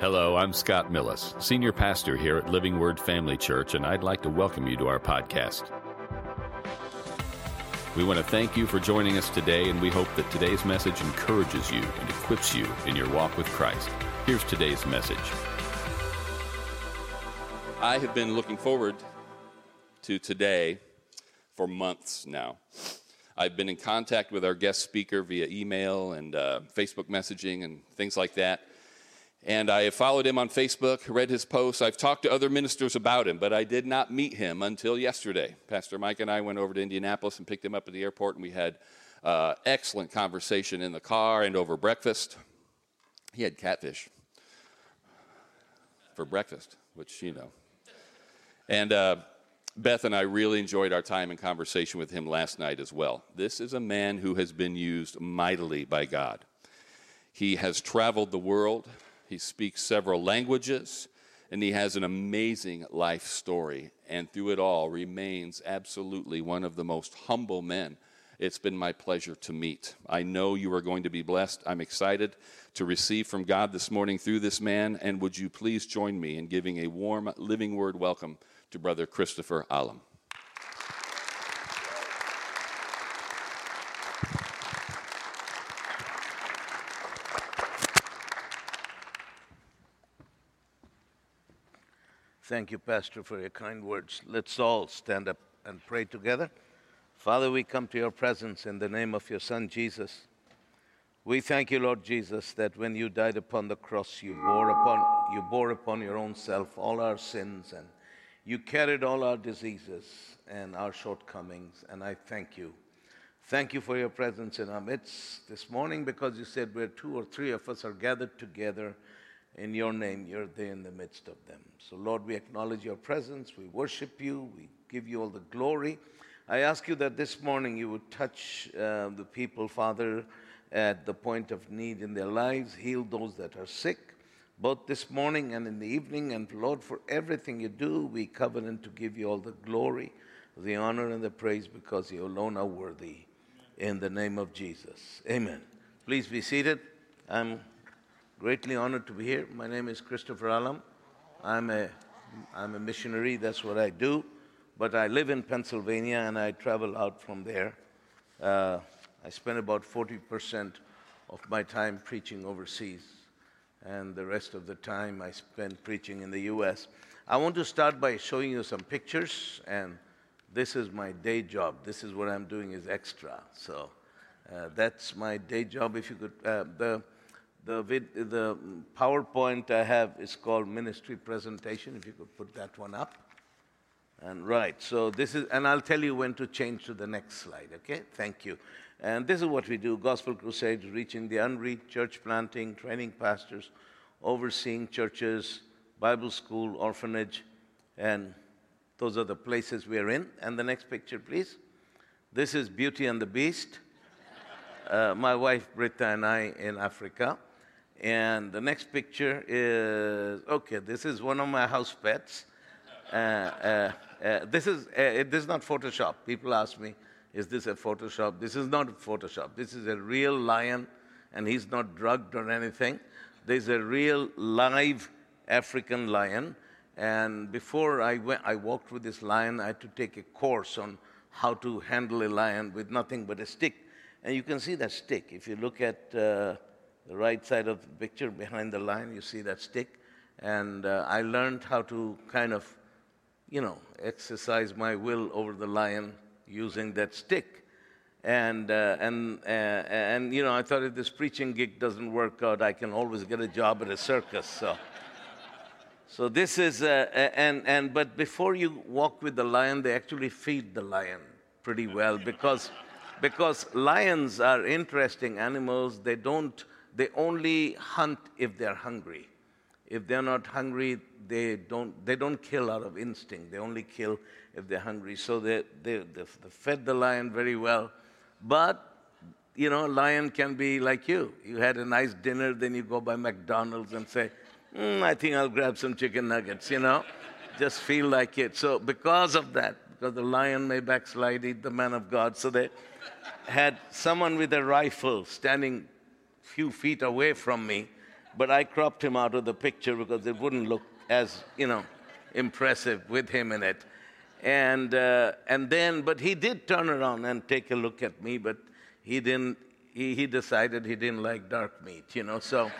Hello, I'm Scott Millis, Senior Pastor here at Living Word Family Church, and I'd like to welcome you to our podcast. We want to thank you for joining us today, and we hope that today's message encourages you and equips you in your walk with Christ. Here's today's message. I have been looking forward to today for months now. I've been in contact with our guest speaker via email and uh, Facebook messaging and things like that. And I have followed him on Facebook, read his posts. I've talked to other ministers about him, but I did not meet him until yesterday. Pastor Mike and I went over to Indianapolis and picked him up at the airport, and we had uh, excellent conversation in the car and over breakfast. He had catfish for breakfast, which, you know. And uh, Beth and I really enjoyed our time and conversation with him last night as well. This is a man who has been used mightily by God. He has traveled the world, he speaks several languages, and he has an amazing life story, and through it all remains absolutely one of the most humble men it's been my pleasure to meet. I know you are going to be blessed. I'm excited to receive from God this morning through this man. And would you please join me in giving a warm living word welcome to Brother Christopher Alam? Thank you, Pastor, for your kind words. Let's all stand up and pray together. Father, we come to your presence in the name of your Son, Jesus. We thank you, Lord Jesus, that when you died upon the cross, you bore upon, you bore upon your own self all our sins and you carried all our diseases and our shortcomings. And I thank you. Thank you for your presence in our midst this morning because you said where two or three of us are gathered together in your name, you're there in the midst of them. So, Lord, we acknowledge your presence. We worship you. We give you all the glory. I ask you that this morning you would touch uh, the people, Father, at the point of need in their lives, heal those that are sick, both this morning and in the evening. And Lord, for everything you do, we covenant to give you all the glory, the honor, and the praise because you alone are worthy. In the name of Jesus. Amen. Please be seated. I'm greatly honored to be here. My name is Christopher Alam. I'm a, I'm a missionary, that's what I do. But I live in Pennsylvania and I travel out from there. Uh, I spend about 40% of my time preaching overseas, and the rest of the time I spend preaching in the US. I want to start by showing you some pictures, and this is my day job. This is what I'm doing is extra. So uh, that's my day job. If you could, uh, the the, vid, the PowerPoint I have is called ministry presentation. If you could put that one up. And right, so this is, and I'll tell you when to change to the next slide, okay? Thank you. And this is what we do Gospel Crusades, reaching the unreached, church planting, training pastors, overseeing churches, Bible school, orphanage, and those are the places we're in. And the next picture, please. This is Beauty and the Beast. Uh, my wife Britta and I in Africa. And the next picture is okay, this is one of my house pets. Uh, uh, uh this, is, uh, this is not Photoshop. People ask me, is this a Photoshop? This is not Photoshop. This is a real lion, and he's not drugged or anything. There's a real live African lion. And before I, went, I walked with this lion, I had to take a course on how to handle a lion with nothing but a stick. And you can see that stick. If you look at uh, the right side of the picture behind the line, you see that stick. And uh, I learned how to kind of, you know, exercise my will over the lion using that stick. And, uh, and, uh, and, you know, I thought if this preaching gig doesn't work out, I can always get a job at a circus. So, so this is, uh, and, and, but before you walk with the lion, they actually feed the lion pretty well because, because lions are interesting animals. They don't, they only hunt if they're hungry. If they're not hungry, they don't, they don't kill out of instinct. They only kill if they're hungry. So they, they, they, fed the lion very well. But, you know, a lion can be like you. You had a nice dinner, then you go by McDonald's and say, mm, I think I'll grab some chicken nuggets, you know? Just feel like it. So because of that, because the lion may backslide, eat the man of God. So they had someone with a rifle standing few feet away from me but I cropped him out of the picture because it wouldn't look as, you know, impressive with him in it. And, uh, and then, but he did turn around and take a look at me, but he didn't, he, he decided he didn't like dark meat, you know. So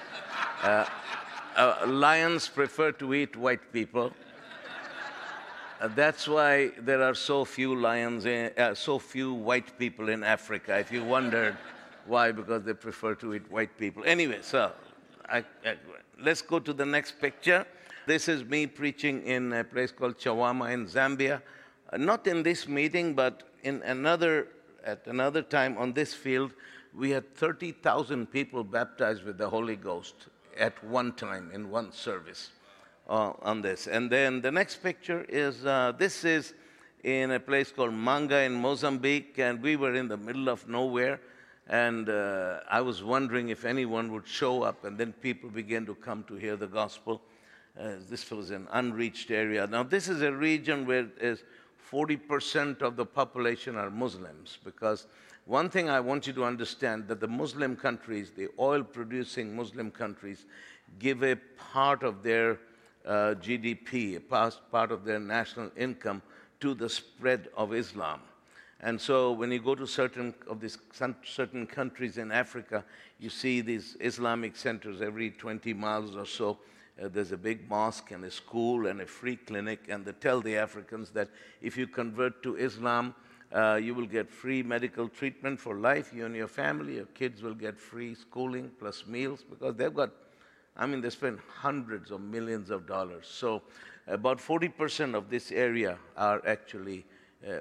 uh, uh, lions prefer to eat white people. Uh, that's why there are so few lions, in, uh, so few white people in Africa. If you wondered why, because they prefer to eat white people. Anyway, so I, I, let's go to the next picture. This is me preaching in a place called Chawama in Zambia. Uh, not in this meeting, but in another, at another time on this field, we had 30,000 people baptized with the Holy Ghost at one time in one service uh, on this. And then the next picture is uh, this is in a place called Manga in Mozambique, and we were in the middle of nowhere. And uh, I was wondering if anyone would show up, and then people began to come to hear the gospel. Uh, this was an unreached area. Now, this is a region where is 40% of the population are Muslims, because one thing I want you to understand that the Muslim countries, the oil producing Muslim countries, give a part of their uh, GDP, a part of their national income to the spread of Islam. And so when you go to certain of these certain countries in Africa, you see these Islamic centers every 20 miles or so uh, there's a big mosque and a school and a free clinic, and they tell the Africans that if you convert to Islam, uh, you will get free medical treatment for life, you and your family, your kids will get free schooling plus meals because they've got, I mean, they spend hundreds of millions of dollars. So about 40% of this area are actually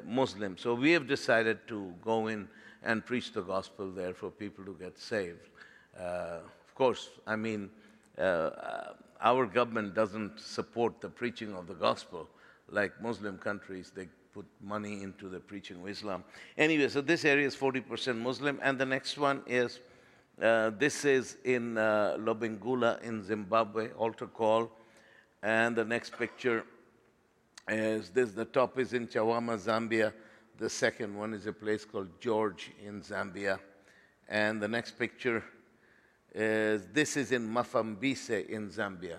Muslim. So we have decided to go in and preach the gospel there for people to get saved. Uh, of course, I mean, uh, our government doesn't support the preaching of the gospel like Muslim countries. They put money into the preaching of Islam. Anyway, so this area is 40% Muslim, and the next one is uh, this is in uh, Lobengula in Zimbabwe, altar call, and the next picture is this. The top is in Chawama, Zambia. The second one is a place called George in Zambia, and the next picture is this is in Mafambise in Zambia,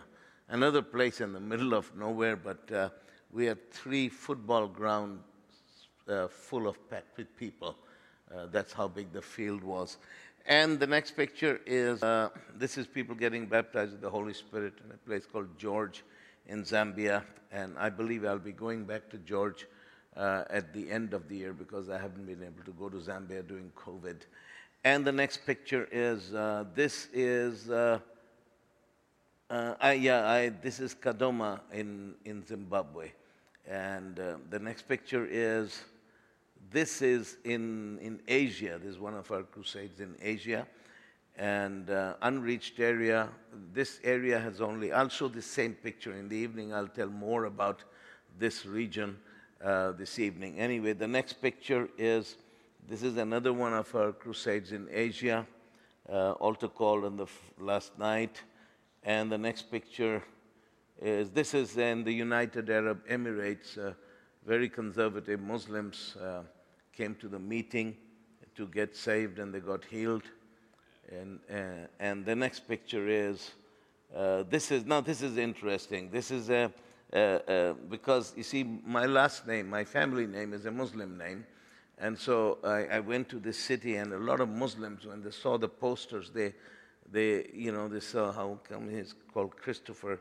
another place in the middle of nowhere, but uh, we have three football grounds uh, full of packed with people. Uh, that's how big the field was. And the next picture is uh, this is people getting baptized with the Holy Spirit in a place called George in Zambia. And I believe I'll be going back to George uh, at the end of the year because I haven't been able to go to Zambia during COVID. And the next picture is uh, this is, uh, uh, I, yeah, I, this is Kadoma in, in Zimbabwe. And uh, the next picture is, this is in, in Asia. This is one of our crusades in Asia. And uh, unreached area. This area has only, I'll show the same picture in the evening. I'll tell more about this region uh, this evening. Anyway, the next picture is this is another one of our crusades in Asia, uh, altar call on the f- last night. And the next picture is this is in the United Arab Emirates. Uh, very conservative Muslims uh, came to the meeting to get saved and they got healed. And, uh, and the next picture is uh, this is now this is interesting. This is a, because you see, my last name, my family name is a Muslim name. And so I, I, went to this city, and a lot of Muslims, when they saw the posters, they, they, you know, they saw how come he's called Christopher,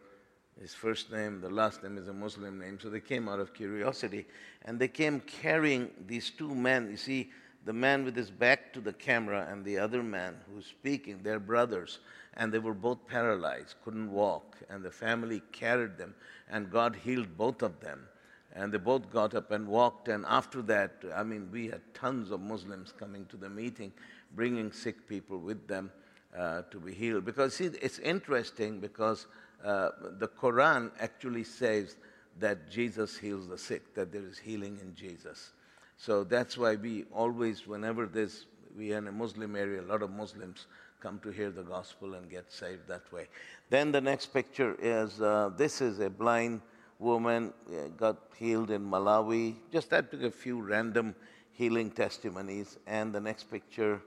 his first name, the last name is a Muslim name. So they came out of curiosity, and they came carrying these two men. You see, the man with his back to the camera and the other man who's speaking, they're brothers, and they were both paralyzed, couldn't walk, and the family carried them, and God healed both of them. And they both got up and walked. And after that, I mean, we had tons of Muslims coming to the meeting, bringing sick people with them uh, to be healed. Because, see, it's interesting because uh, the Quran actually says that Jesus heals the sick, that there is healing in Jesus. So that's why we always, whenever there's, we are in a Muslim area, a lot of Muslims come to hear the gospel and get saved that way. Then the next picture is uh, this is a blind woman got healed in Malawi. Just that took a few random healing testimonies. And the next picture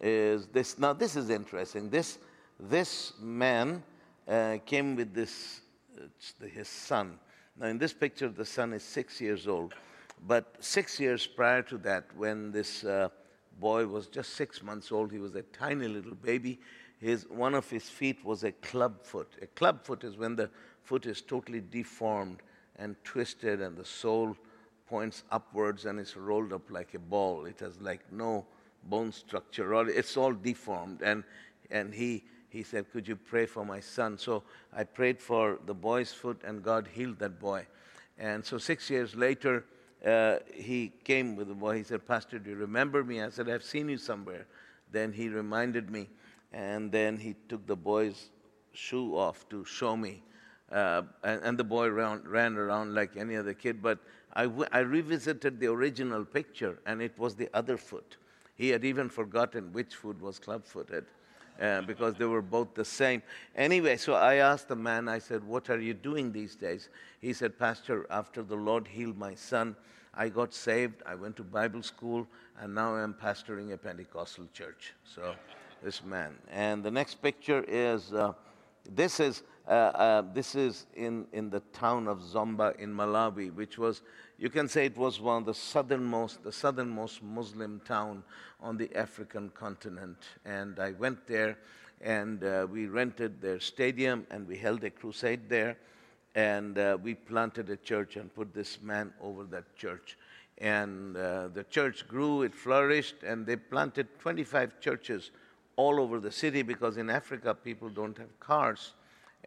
is this. Now, this is interesting. This, this man uh, came with this, the, his son. Now, in this picture, the son is six years old. But six years prior to that, when this uh, boy was just six months old, he was a tiny little baby. His, one of his feet was a club foot. A club foot is when the foot is totally deformed and twisted, and the sole points upwards and is rolled up like a ball. It has like no bone structure, it's all deformed. And, and he, he said, Could you pray for my son? So I prayed for the boy's foot, and God healed that boy. And so six years later, uh, he came with the boy. He said, Pastor, do you remember me? I said, I've seen you somewhere. Then he reminded me, and then he took the boy's shoe off to show me. Uh, and, and, the boy ran, ran around like any other kid. But I, w- I revisited the original picture, and it was the other foot. He had even forgotten which foot was club footed. Uh, because they were both the same. Anyway, so I asked the man, I said, What are you doing these days? He said, Pastor, after the Lord healed my son, I got saved, I went to Bible school, and now I'm pastoring a Pentecostal church. So, this man. And the next picture is uh, this is this is in, in the town of Zomba in Malawi, which was, you can say it was one of the southernmost, the southernmost Muslim town on the African continent. And I went there and uh, we rented their stadium and we held a crusade there. And uh, we planted a church and put this man over that church. And uh, the church grew, it flourished, and they planted 25 churches all over the city because in Africa people don't have cars.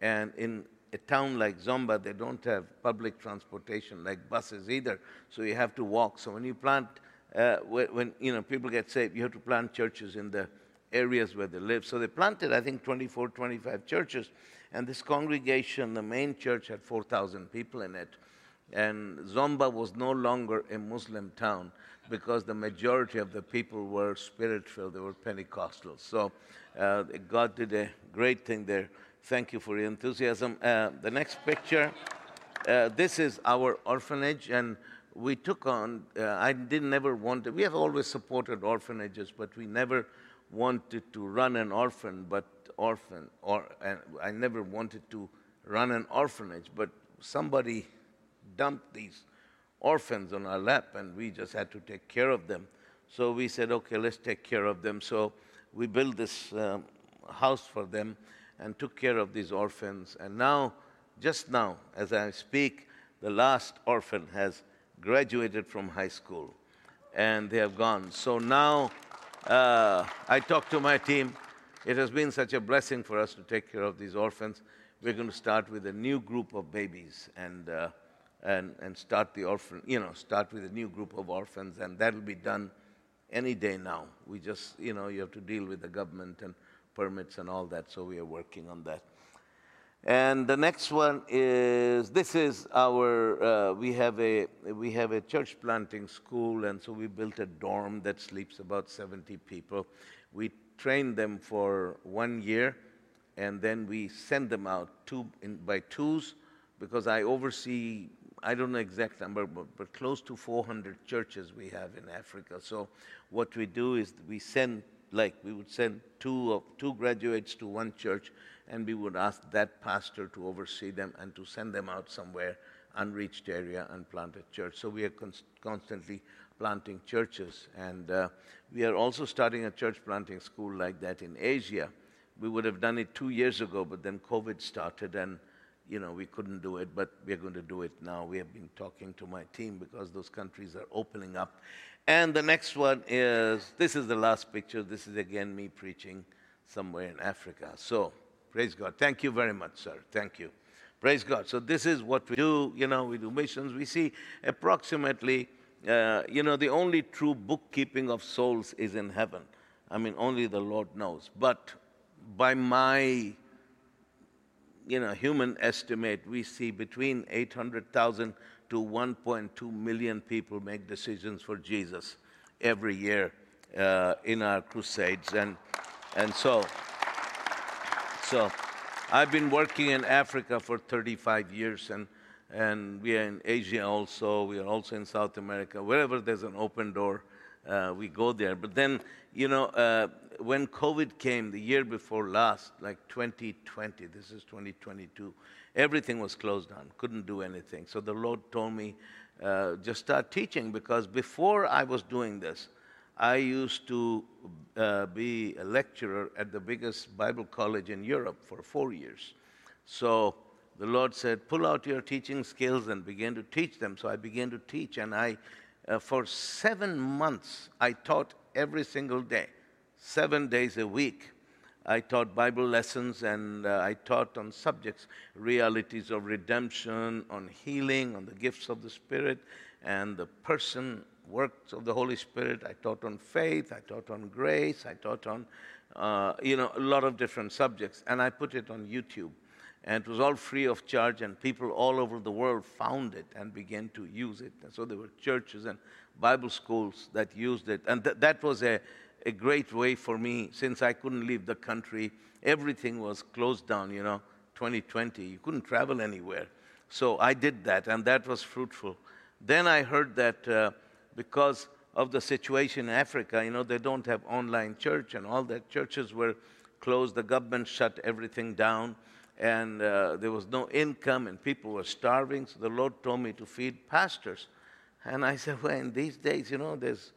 And in a town like Zomba, they don't have public transportation like buses either. So you have to walk. So when you plant, uh, when you know people get saved, you have to plant churches in the areas where they live. So they planted, I think, 24, 25 churches. And this congregation, the main church, had 4,000 people in it. And Zomba was no longer a Muslim town because the majority of the people were spirit filled, they were Pentecostals. So uh, God did a great thing there. Thank you for your enthusiasm. Uh, the next picture, uh, this is our orphanage, and we took on, uh, I didn't never want to, we have always supported orphanages, but we never wanted to run an orphan, but orphan, or I never wanted to run an orphanage, but somebody dumped these orphans on our lap, and we just had to take care of them. So we said, okay, let's take care of them. So we built this um, house for them and took care of these orphans. And now, just now, as I speak, the last orphan has graduated from high school and they have gone. So now uh, I talked to my team. It has been such a blessing for us to take care of these orphans. We're going to start with a new group of babies and, uh, and, and start the orphan, you know, start with a new group of orphans, and that'll be done any day now. We just, you know, you have to deal with the government and permits and all that, so we are working on that. And the next one is this is our uh, we have a we have a church planting school, and so we built a dorm that sleeps about 70 people. We train them for one year, and then we send them out two in, by twos, because I oversee I don't know exact number, but, but close to 400 churches we have in Africa. So what we do is we send like we would send two, of, two graduates to one church and we would ask that pastor to oversee them and to send them out somewhere unreached area and plant a church. So we are const- constantly planting churches and uh, we are also starting a church planting school like that in asia. We would have done it two years ago but then covid started and you know we couldn't do it but we're going to do it now. We have been talking to my team because those countries are opening up and the next one is this is the last picture. This is again me preaching somewhere in Africa. So, praise God. Thank you very much, sir. Thank you. Praise God. So, this is what we do. You know, we do missions. We see approximately, uh, you know, the only true bookkeeping of souls is in heaven. I mean, only the Lord knows. But by my, you know, human estimate, we see between 800,000 to 1.2 million people make decisions for Jesus every year uh, in our crusades. And, and so, so I've been working in Africa for 35 years, and, and we are in Asia also. We are also in South America. Wherever there's an open door, uh, we go there. But then, you know, uh, when COVID came the year before last, like 2020, this is 2022, everything was closed down, couldn't do anything. So the Lord told me, uh, just start teaching because before I was doing this, I used to uh, be a lecturer at the biggest Bible college in Europe for four years. So the Lord said, pull out your teaching skills and begin to teach them. So I began to teach, and I, uh, for seven months, I taught every single day, seven days a week. I taught Bible lessons and uh, I taught on subjects, realities of redemption, on healing, on the gifts of the Spirit, and the person, works of the Holy Spirit. I taught on faith, I taught on grace, I taught on, uh, you know, a lot of different subjects. And I put it on YouTube and it was all free of charge, and people all over the world found it and began to use it. And so there were churches and Bible schools that used it, and th- that was a, a great way for me since I couldn't leave the country. Everything was closed down, you know, 2020. You couldn't travel anywhere. So I did that, and that was fruitful. Then I heard that uh, because of the situation in Africa, you know, they don't have online church, and all that churches were closed. The government shut everything down and uh, there was no income and people were starving. So the Lord told me to feed pastors. And I said, well, in these days, you know, there's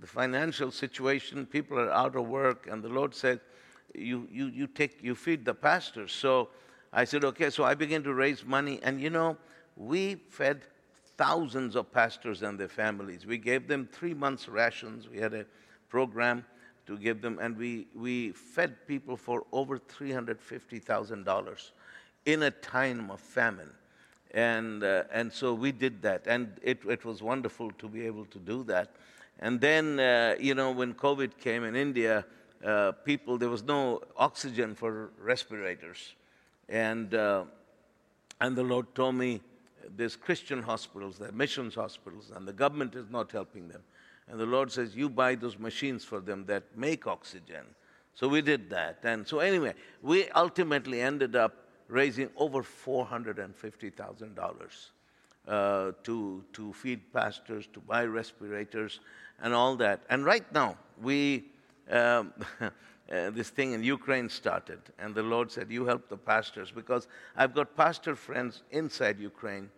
the financial situation, people are out of work, and the Lord said, you, you, you, take, you feed the pastors. So I said, okay. So I began to raise money, and you know, we fed thousands of pastors and their families. We gave them three months' rations. We had a program to give them, and we, we fed people for over $350,000 in a time of famine. And, uh, and so we did that, and it, it was wonderful to be able to do that. And then, uh, you know, when COVID came in India, uh, people, there was no oxygen for respirators. And, uh, and the Lord told me there's Christian hospitals, there are missions hospitals, and the government is not helping them. And the Lord says, You buy those machines for them that make oxygen. So we did that. And so, anyway, we ultimately ended up raising over $450,000 uh, to, to feed pastors, to buy respirators, and all that. And right now, we. Um, uh, this thing in Ukraine started, and the Lord said, "You help the pastors," because I've got pastor friends inside Ukraine.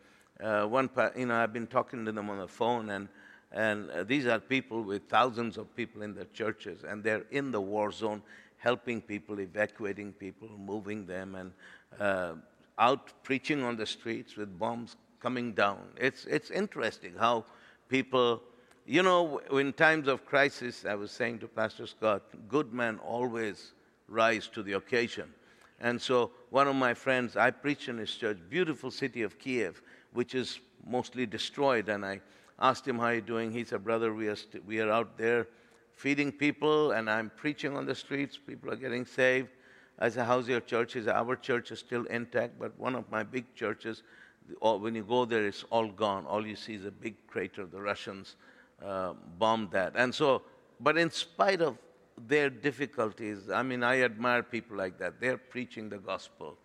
Uh, one, you know, I've been talking to them on the phone, and and uh, these are people with thousands of people in their churches, and they're in the war zone, helping people, evacuating people, moving them, and uh, out preaching on the streets with bombs coming down. It's, it's interesting how people, you know, in times of crisis, I was saying to Pastor Scott, good men always rise to the occasion. And so, one of my friends, I preach in his church, beautiful city of Kiev, which is mostly destroyed, and I asked him how are you doing. He said, brother, we are, st- we are out there feeding people and I'm preaching on the streets. People are getting saved. I said, how's your church? He said, our church is still intact, but one of my big churches, when you go there, it's all gone. All you see is a big crater. The Russians uh, bombed that. And so, but in spite of their difficulties, I mean, I admire people like that. They're preaching the gospel.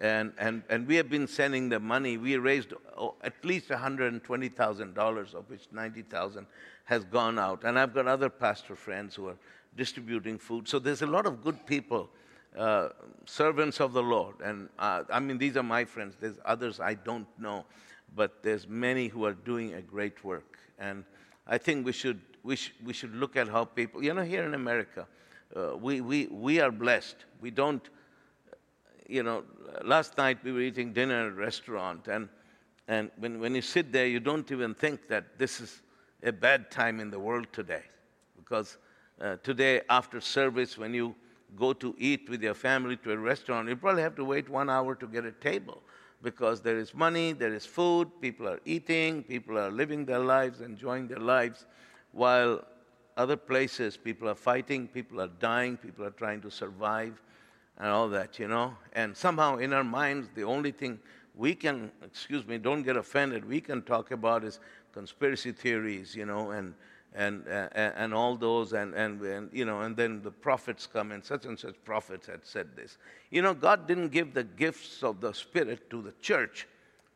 And, and, and we have been sending them money. We raised oh, at least $120,000, of which 90000 has gone out. And I've got other pastor friends who are distributing food. So there's a lot of good people, uh, servants of the Lord. And uh, I mean, these are my friends. There's others I don't know. But there's many who are doing a great work. And I think we should, we, sh- we should look at how people, you know, here in America, uh, we, we, we are blessed. We don't you know, last night we were eating dinner at a restaurant, and, and when, when you sit there, you don't even think that this is a bad time in the world today. Because uh, today, after service, when you go to eat with your family to a restaurant, you probably have to wait one hour to get a table because there is money, there is food, people are eating, people are living their lives, enjoying their lives, while other places people are fighting, people are dying, people are trying to survive and all that, you know. And somehow in our minds, the only thing we can, excuse me, don't get offended, we can talk about is conspiracy theories, you know, and, and, uh, and all those, and, and, and, you know, and then the prophets come and such and such prophets had said this. You know, God didn't give the gifts of the Spirit to the church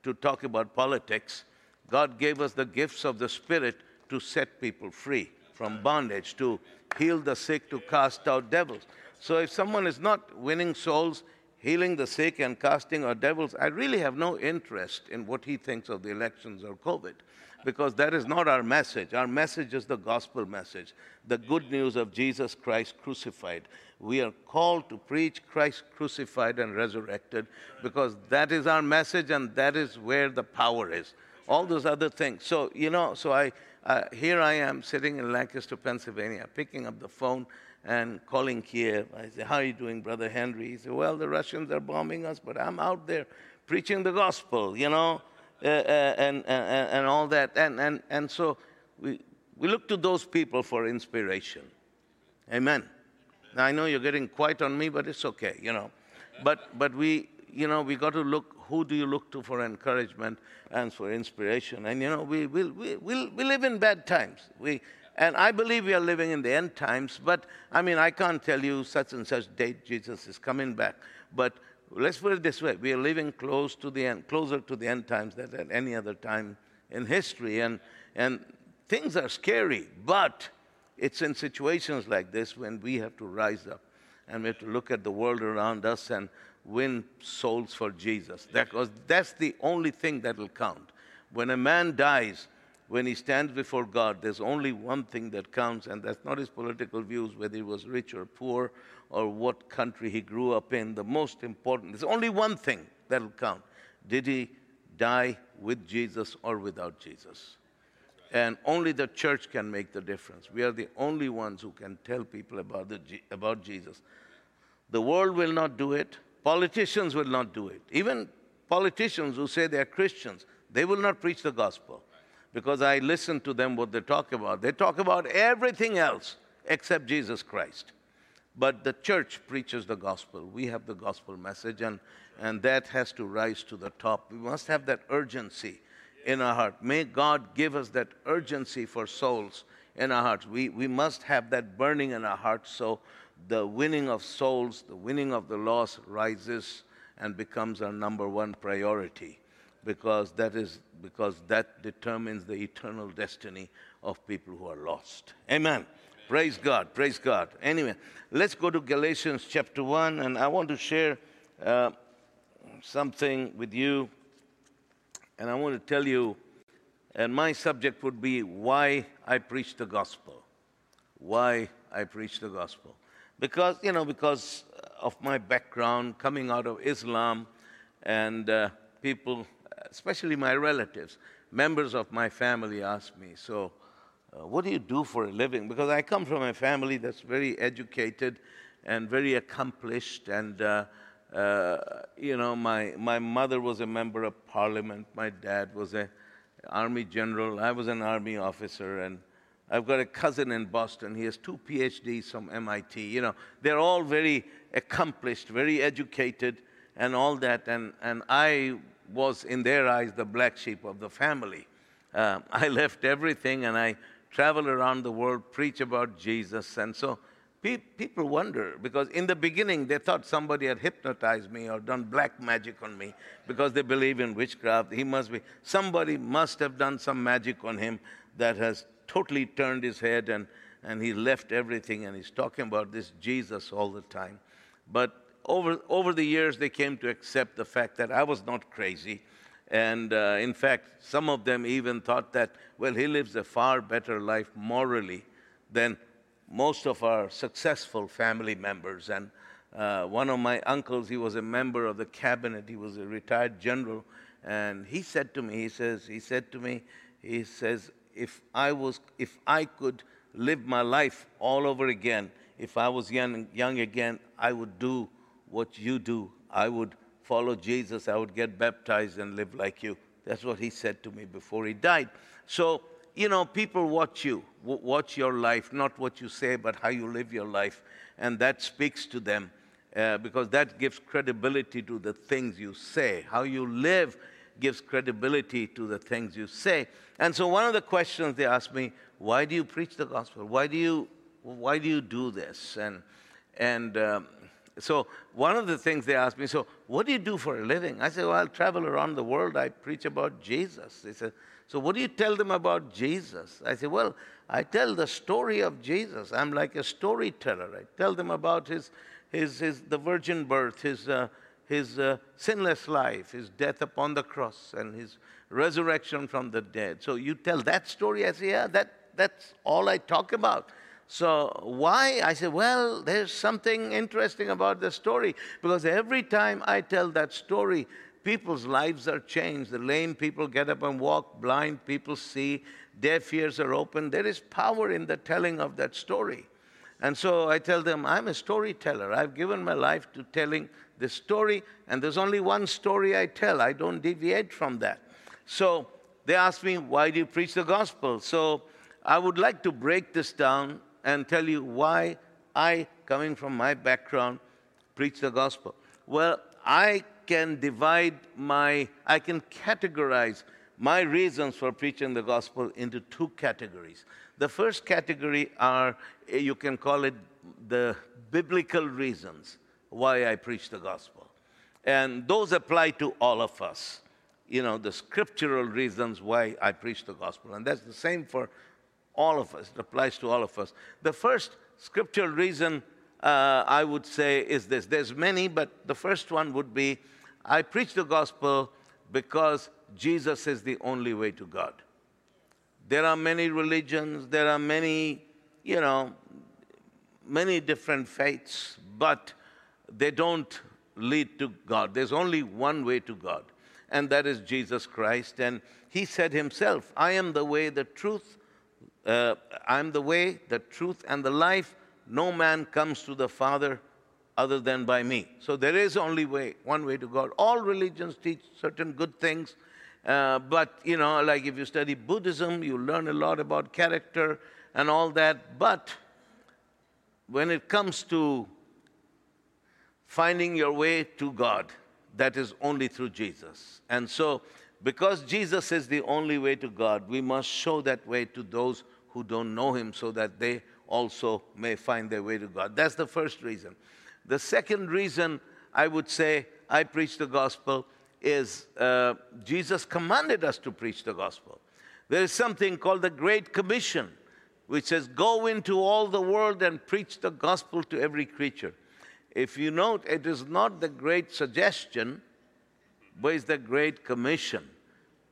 to talk about politics. God gave us the gifts of the Spirit to set people free. from bondage, to heal the sick, to cast out devils. So if someone is not winning souls, healing the sick, and casting out devils, I really have no interest in what he thinks of the elections or COVID because that is not our message. Our message is the gospel message, the good news of Jesus Christ crucified. We are called to preach Christ crucified and resurrected because that is our message and that is where the power is. All those other things. So, you know, so I, uh, here I am sitting in Lancaster, Pennsylvania, picking up the phone and calling Kiev. I say, How are you doing, Brother Henry? He said, Well, the Russians are bombing us, but I'm out there preaching the gospel, you know, uh, uh, and, and, and all that. And, and, and so we, we look to those people for inspiration. Amen. Now, I know you're getting quiet on me, but it's okay, you know. But, but we, you know, we got to look, who do you look to for encouragement and for inspiration? And, you know, we, we, we, we, we live in bad times. We, and I believe we are living in the end times, but I mean, I can't tell you such and such date Jesus is coming back. But let's put it this way we are living close to the end, closer to the end times than at any other time in history. And, and things are scary, but it's in situations like this when we have to rise up and we have to look at the world around us and win souls for Jesus. Because that's the only thing that will count. When a man dies, when he stands before God, there's only one thing that counts, and that's not his political views, whether he was rich or poor or what country he grew up in. The most important, there's only one thing that'll count. Did he die with Jesus or without Jesus? And only the church can make the difference. We are the only ones who can tell people about, the, about Jesus. The world will not do it. Politicians will not do it. Even politicians who say they are Christians, they will not preach the gospel because I listen to them what they talk about. They talk about everything else except Jesus Christ. But the church preaches the gospel. We have the gospel message, and, and that has to rise to the top. We must have that urgency in our heart. May God give us that urgency for souls in our hearts. We, we must have that burning in our hearts so the winning of souls, the winning of the lost rises and becomes our number one priority because that is because that determines the eternal destiny of people who are lost. Amen. Praise God. Praise God. Anyway, let's go to Galatians chapter 1, and I want to share uh, something with you. And I want to tell you, and my subject would be why I preach the gospel. Why I preach the gospel. Because, you know, because of my background coming out of Islam, and uh, people especially my relatives, members of my family ask me, So, uh, what do you do for a living? Because I come from a family that's very educated and very accomplished. And, uh, uh, you know, my, my mother was a member of parliament, my dad was an army general, I was an army officer. And I've got a cousin in Boston. He has two PhDs from MIT. You know, they're all very accomplished, very educated, and all that. And, and I was, in their eyes, the black sheep of the family. Uh, I left everything and I traveled around the world, preach about Jesus. And so pe- people wonder because in the beginning they thought somebody had hypnotized me or done black magic on me because they believe in witchcraft. He must be, somebody must have done some magic on him that has totally turned his head and, and he left everything and he's talking about this Jesus all the time. But over, over the years, they came to accept the fact that I was not crazy. And uh, in fact, some of them even thought that, well, he lives a far better life morally than most of our successful family members. And uh, one of my uncles, he was a member of the cabinet, he was a retired general. And he said to me, he says, he said to me, he says, if I was, if I could live my life all over again, if I was young, young again, I would do what you do. I would follow Jesus. I would get baptized and live like you. That's what he said to me before he died. So, you know, people watch you, watch your life, not what you say, but how you live your life. And that speaks to them uh, because that gives credibility to the things you say. How you live gives credibility to the things you say. And so, one of the questions they ask me, why do you preach the gospel? Why do you, why do, you do this? And, and um, so one of the things they asked me, so what do you do for a living? I said, well, I travel around the world. I preach about Jesus. They said, so what do you tell them about Jesus? I said, well, I tell the story of Jesus. I'm like a storyteller. I tell them about his, his, his the virgin birth, his, uh, his uh, sinless life, his death upon the cross, and his resurrection from the dead. So you tell that story. I say, yeah, that, that's all I talk about. So why? I said, well, there's something interesting about the story because every time I tell that story, people's lives are changed. The lame people get up and walk, blind people see, deaf ears are open. There is power in the telling of that story. And so I tell them, I'm a storyteller. I've given my life to telling this story, and there's only one story I tell. I don't deviate from that. So they ask me, why do you preach the gospel? So I would like to break this down and tell you why I, coming from my background, preach the gospel. Well, I can divide my, I can categorize my reasons for preaching the gospel into two categories. The first category are, eh, you can call it the biblical reasons why I preach the gospel. And those apply to all of us. You know, the scriptural reasons why I preach the gospel. And that's the same for all of us. It applies to all of us. The first scriptural reason uh, I would say is this. There's many, but the first one would be I preach the gospel because Jesus is the only way to God. There are many religions, there are many, you know, many different faiths, but they don't lead to God. There's only one way to God, and that is Jesus Christ. And He said Himself, I am the way, the truth, uh, I'm the way, the truth, and the life. No man comes to the Father other than by me. So there is only way, one way to God. All religions teach certain good things, uh, but you know, like if you study Buddhism, you learn a lot about character and all that. But when it comes to finding your way to God, that is only through Jesus. And so, because Jesus is the only way to God, we must show that way to those who don't know him so that they also may find their way to God. That's the first reason. The second reason I would say I preach the gospel is uh, Jesus commanded us to preach the gospel. There is something called the Great Commission, which says, Go into all the world and preach the gospel to every creature. If you note, it is not the great suggestion, but it's the Great Commission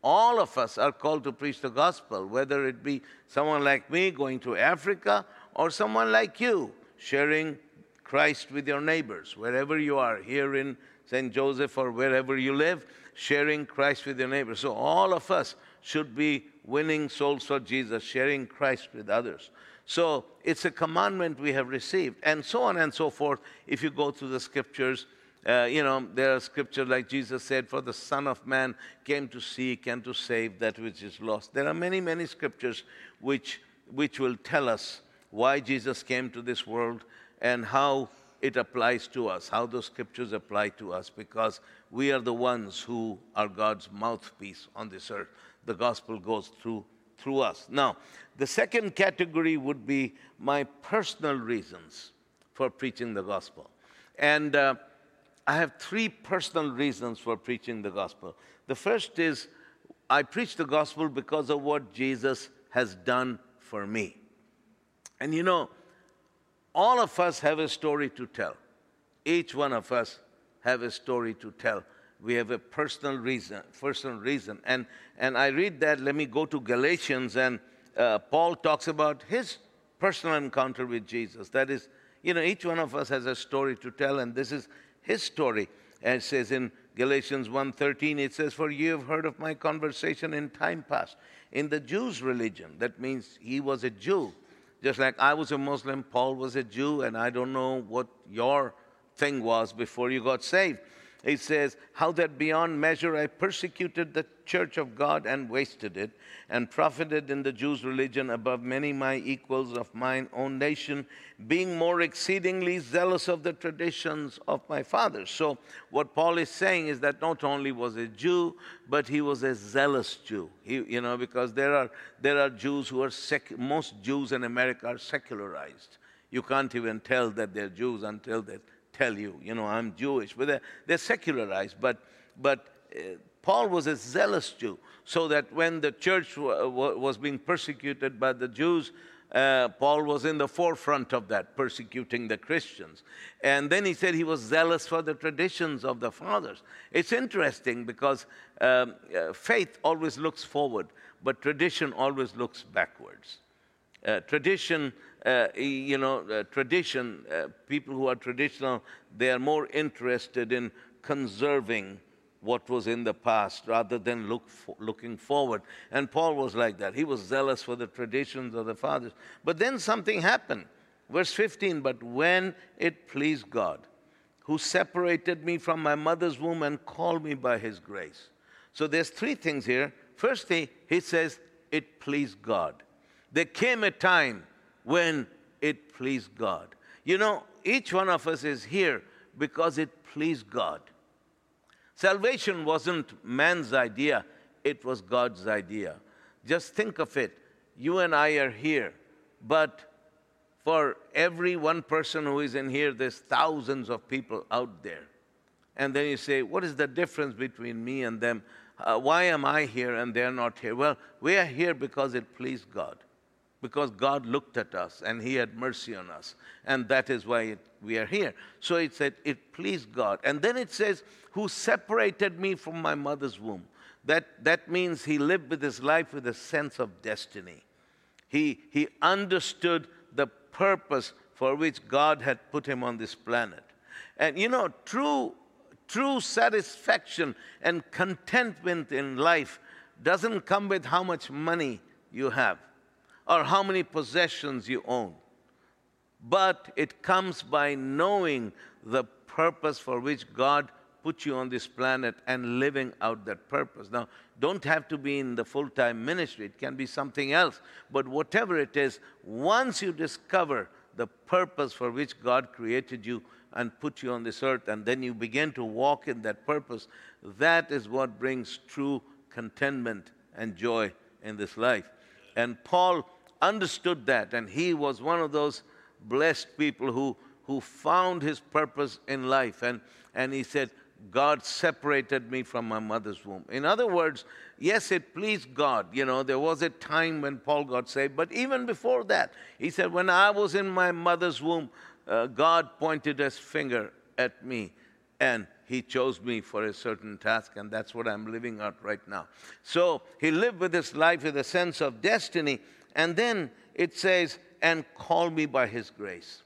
all of us are called to preach the gospel, whether it be someone like me going to Africa or someone like you sharing Christ with your neighbors, wherever you are, here in St. Joseph or wherever you live, sharing Christ with your neighbors. So all of us should be winning souls for Jesus, sharing Christ with others. So it's a commandment we have received, and so on and so forth. If you go through the scriptures, uh, you know, there are scriptures like Jesus said, For the Son of Man came to seek and to save that which is lost. There are many, many scriptures which, which will tell us why Jesus came to this world and how it applies to us, how those scriptures apply to us, because we are the ones who are God's mouthpiece on this earth. The gospel goes through, through us. Now, the second category would be my personal reasons for preaching the gospel. And uh, I have three personal reasons for preaching the gospel. The first is I preach the gospel because of what Jesus has done for me. And you know, all of us have a story to tell. Each one of us have a story to tell. We have a personal reason, personal reason. And, and I read that, let me go to Galatians, and uh, Paul talks about his personal encounter with Jesus. That is, you know, each one of us has a story to tell, and this is his story. As it says in Galatians 1:13, it says, For you have heard of my conversation in time past. In the Jews' religion, that means he was a Jew. Just like I was a Muslim, Paul was a Jew, and I don't know what your thing was before you got saved. He says, How that beyond measure I persecuted the church of God and wasted it, and profited in the Jews' religion above many my equals of mine own nation, being more exceedingly zealous of the traditions of my fathers. So, what Paul is saying is that not only was a Jew, but he was a zealous Jew. He, you know, because there are, there are Jews who are, sec- most Jews in America are secularized. You can't even tell that they're Jews until they tell you, you know, I'm Jewish. But they're, they're secularized. But, but uh, Paul was a zealous Jew, so that when the church w- w- was being persecuted by the Jews, uh, Paul was in the forefront of that, persecuting the Christians. And then he said he was zealous for the traditions of the fathers. It's interesting because um, uh, faith always looks forward, but tradition always looks backwards. Uh, tradition, uh, you know, uh, tradition, uh, people who are traditional, they are more interested in conserving what was in the past rather than look for, looking forward. And Paul was like that. He was zealous for the traditions of the fathers. But then something happened. Verse 15, but when it pleased God, who separated me from my mother's womb and called me by his grace. So there's three things here. Firstly, he says, it pleased God. There came a time when it pleased God. You know, each one of us is here because it pleased God. Salvation wasn't man's idea, it was God's idea. Just think of it. You and I are here, but for every one person who is in here, there's thousands of people out there. And then you say, What is the difference between me and them? Uh, why am I here and they're not here? Well, we are here because it pleased God because God looked at us and He had mercy on us. And that is why it, we are here. So it said, it pleased God. And then it says, who separated me from my mother's womb. That, that means he lived with his life with a sense of destiny. He, he understood the purpose for which God had put him on this planet. And you know, true, true satisfaction and contentment in life doesn't come with how much money you have or how many possessions you own. But it comes by knowing the purpose for which God put you on this planet and living out that purpose. Now, don't have to be in the full time ministry, it can be something else. But whatever it is, once you discover the purpose for which God created you and put you on this earth, and then you begin to walk in that purpose, that is what brings true contentment and joy in this life. And Paul understood that, and he was one of those blessed people who, who found his purpose in life. And, and he said, God separated me from my mother's womb. In other words, yes, it pleased God. You know, there was a time when Paul got saved, but even before that, he said, When I was in my mother's womb, uh, God pointed his finger at me and he chose me for a certain task, and that's what I'm living out right now. So he lived with his life with a sense of destiny, and then it says, and call me by his grace.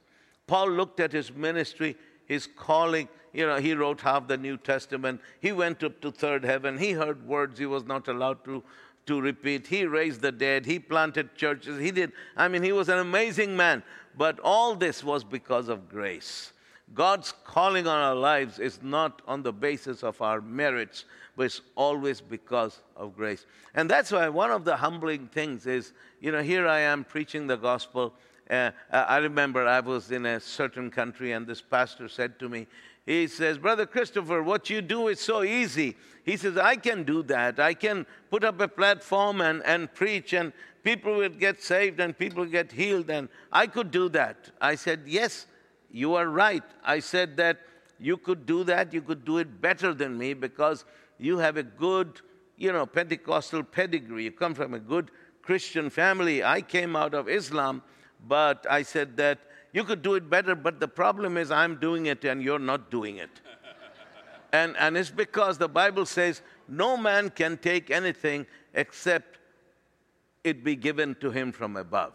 Paul looked at his ministry, his calling. You know, he wrote half the New Testament. He went up to third heaven. He heard words he was not allowed to, to repeat. He raised the dead. He planted churches. He did. I mean, he was an amazing man. But all this was because of grace. God's calling on our lives is not on the basis of our merits, but it's always because of grace. And that's why one of the humbling things is, you know, here I am preaching the gospel. Uh, I remember I was in a certain country, and this pastor said to me, he says, Brother Christopher, what you do is so easy. He says, I can do that. I can put up a platform and, and preach, and people will get saved and people get healed, and I could do that. I said, Yes, you are right. I said that you could do that, you could do it better than me because you have a good, you know, Pentecostal pedigree. You come from a good Christian family. I came out of Islam, but I said that you could do it better, but the problem is I'm doing it and you're not doing it. and, and it's because the Bible says no man can take anything except it be given to him from above.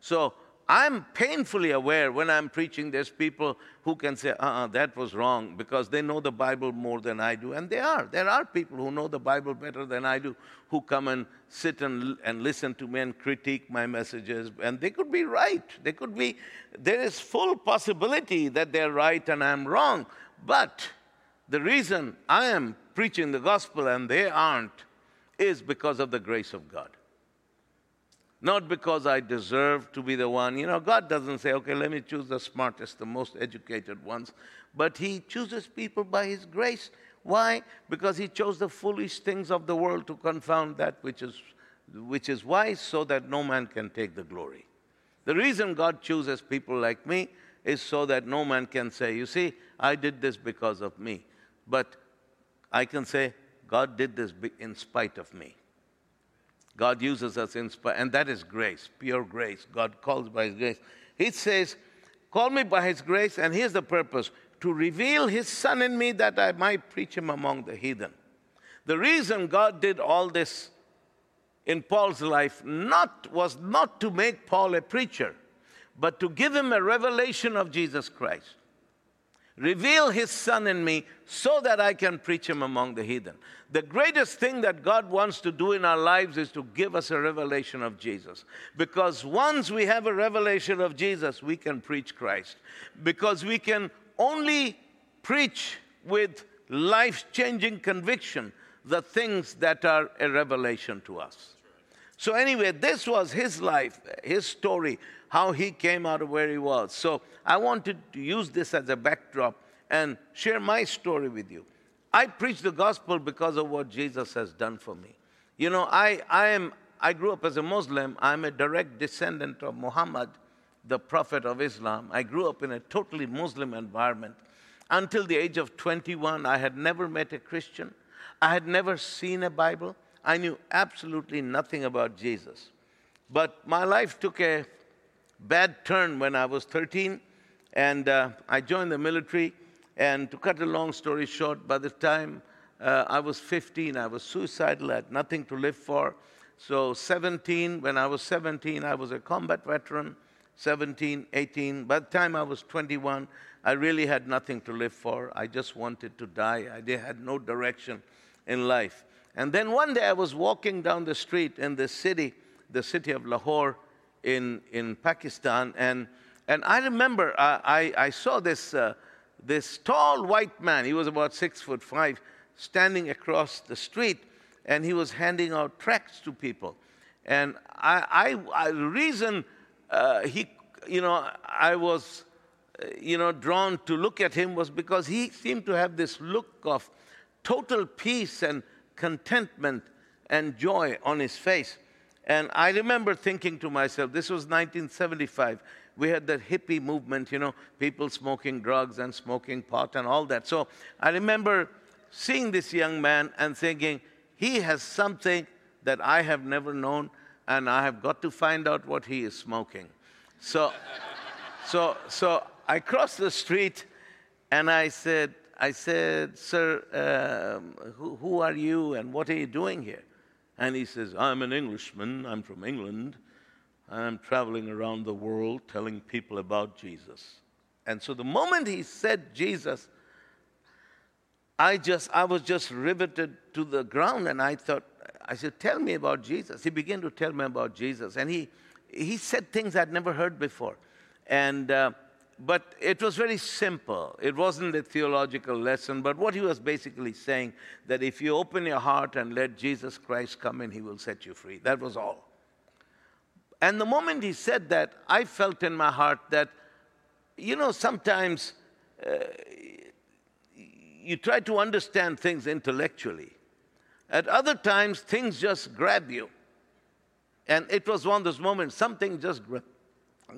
So I'm painfully aware when I'm preaching, there's people who can say, uh uh-uh, that was wrong because they know the Bible more than I do. And they are. There are people who know the Bible better than I do who come and sit and, and listen to me and critique my messages. And they could be right. They could be, there is full possibility that they're right and I'm wrong. But the reason I am preaching the gospel and they aren't is because of the grace of God not because I deserve to be the one. You know, God doesn't say, okay, let me choose the smartest, the most educated ones, but He chooses people by His grace. Why? Because He chose the foolish things of the world to confound that which is, which is wise, so that no man can take the glory. The reason God chooses people like me is so that no man can say, You see, I did this because of me. But I can say, God did this in spite of me. God uses us in spite, and that is grace, pure grace. God calls by His grace. He says, Call me by His grace, and here's the purpose to reveal His Son in me that I might preach Him among the heathen. The reason God did all this in Paul's life not, was not to make Paul a preacher, but to give him a revelation of Jesus Christ. Reveal his son in me so that I can preach him among the heathen. The greatest thing that God wants to do in our lives is to give us a revelation of Jesus. Because once we have a revelation of Jesus, we can preach Christ. Because we can only preach with life changing conviction the things that are a revelation to us. So, anyway, this was his life, his story, how he came out of where he was. So, I wanted to use this as a backdrop and share my story with you. I preach the gospel because of what Jesus has done for me. You know, I, I, am, I grew up as a Muslim. I'm a direct descendant of Muhammad, the prophet of Islam. I grew up in a totally Muslim environment. Until the age of 21, I had never met a Christian. I had never seen a Bible. I knew absolutely nothing about Jesus. But my life took a bad turn when I was 13, and uh, I joined the military. And to cut a long story short, by the time uh, I was 15, I was suicidal, I had nothing to live for. So, 17, when I was 17, I was a combat veteran. 17, 18. By the time I was 21, I really had nothing to live for. I just wanted to die. I had no direction in life. And then one day I was walking down the street in the city, the city of Lahore in, in Pakistan, and, and I remember I, I, I saw this, uh, this tall white man, he was about six foot five, standing across the street, and he was handing out tracts to people. And I, I, I the reason uh, he, you know, I was, uh, you know, drawn to look at him was because he seemed to have this look of total peace and contentment and joy on his face. And I remember thinking to myself, this was 1975. We had that hippie movement, you know, people smoking drugs and smoking pot and all that. So I remember seeing this young man and thinking, he has something that I have never known, and I have got to find out what he is smoking. So, so, so I crossed the street and I said, I said, Sir, um, who, who are you and what are you doing here? And he says, I'm an Englishman. I'm from England. I'm traveling around the world telling people about Jesus. And so the moment he said Jesus, I just I was just riveted to the ground and I thought I said tell me about Jesus. He began to tell me about Jesus and he he said things I'd never heard before. And uh, but it was very simple. It wasn't a theological lesson, but what he was basically saying that if you open your heart and let Jesus Christ come in, he will set you free. That was all. And the moment he said that, I felt in my heart that, you know, sometimes uh, you try to understand things intellectually. At other times, things just grab you. And it was one of those moments, something just gra-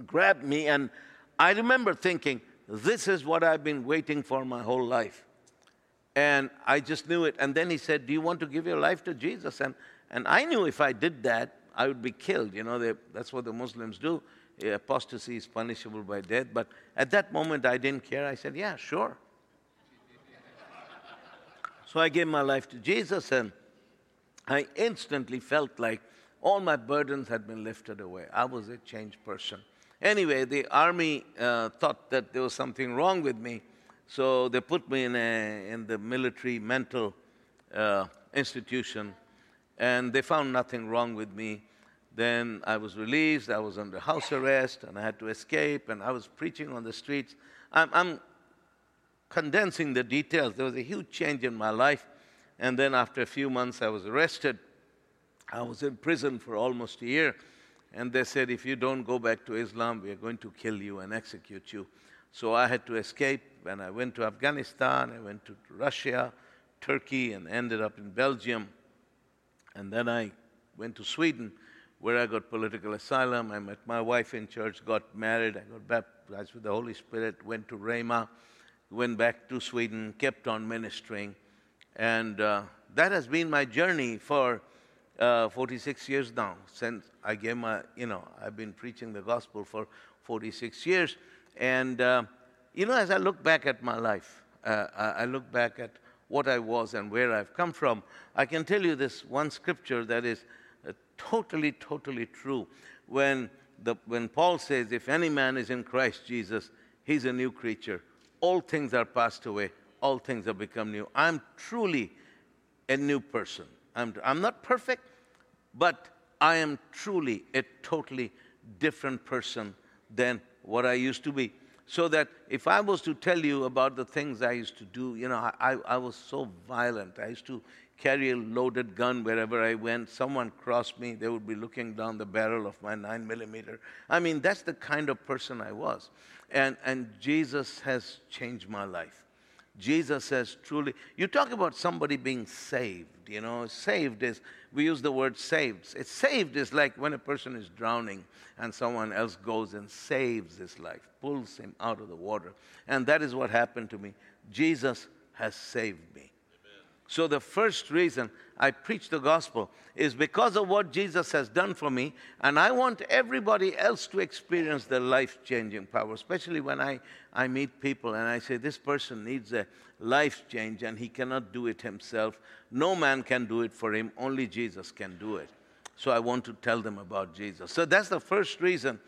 grabbed me, and I remember thinking, this is what I've been waiting for my whole life. And I just knew it. And then he said, Do you want to give your life to Jesus? And, and I knew if I did that, I would be killed. You know, they, that's what the Muslims do. Apostasy is punishable by death. But at that moment, I didn't care. I said, Yeah, sure. so I gave my life to Jesus, and I instantly felt like all my burdens had been lifted away. I was a changed person. Anyway, the army uh, thought that there was something wrong with me, so they put me in, a, in the military mental uh, institution, and they found nothing wrong with me. Then I was released, I was under house arrest, and I had to escape, and I was preaching on the streets. I'm, I'm condensing the details. There was a huge change in my life, and then after a few months, I was arrested. I was in prison for almost a year. And they said, if you don't go back to Islam, we are going to kill you and execute you. So I had to escape. And I went to Afghanistan, I went to Russia, Turkey, and ended up in Belgium. And then I went to Sweden, where I got political asylum. I met my wife in church, got married, I got baptized with the Holy Spirit, went to Rhema, went back to Sweden, kept on ministering. And uh, that has been my journey for uh, 46 years now. Since I gave my, you know, I've been preaching the gospel for 46 years. And, uh, you know, as I look back at my life, uh, I look back at what I was and where I've come from, I can tell you this one scripture that is uh, totally, totally true. When, the, when Paul says, If any man is in Christ Jesus, he's a new creature. All things are passed away, all things have become new. I'm truly a new person. I'm, I'm not perfect, but I am truly a totally different person than what I used to be. So that if I was to tell you about the things I used to do, you know, I, I was so violent. I used to carry a loaded gun wherever I went. Someone crossed me, they would be looking down the barrel of my nine millimeter. I mean, that's the kind of person I was. And, and Jesus has changed my life. Jesus says, truly, you talk about somebody being saved, you know, saved is, we use the word saved. It's saved is like when a person is drowning and someone else goes and saves his life, pulls him out of the water. And that is what happened to me. Jesus has saved me. So, the first reason I preach the gospel is because of what Jesus has done for me, and I want everybody else to experience the life changing power, especially when I, I meet people and I say, This person needs a life change and he cannot do it himself. No man can do it for him, only Jesus can do it. So, I want to tell them about Jesus. So, that's the first reason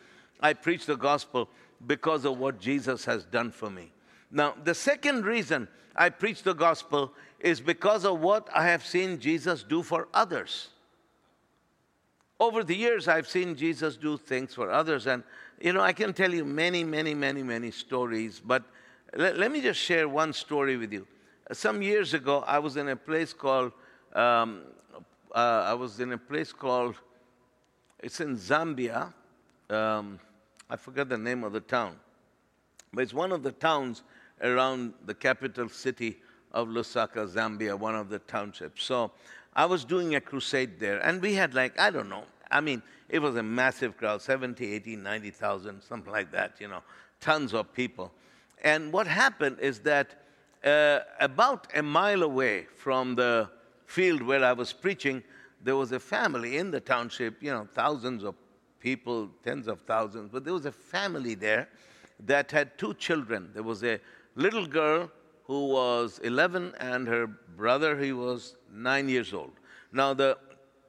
I preach the gospel because of what Jesus has done for me. Now, the second reason I preach the gospel is because of what I have seen Jesus do for others. Over the years, I've seen Jesus do things for others, and you know, I can tell you many, many, many, many stories, but let, let me just share one story with you. Some years ago, I was in a place called, um, uh, I was in a place called, it's in Zambia. Um, I forget the name of the town, but it's one of the towns around the capital city of Lusaka, Zambia, one of the townships. So I was doing a crusade there, and we had like, I don't know, I mean, it was a massive crowd 70, 80, 90,000, something like that, you know, tons of people. And what happened is that uh, about a mile away from the field where I was preaching, there was a family in the township, you know, thousands of people, tens of thousands, but there was a family there that had two children. There was a little girl who was 11 and her brother, he was nine years old. Now, the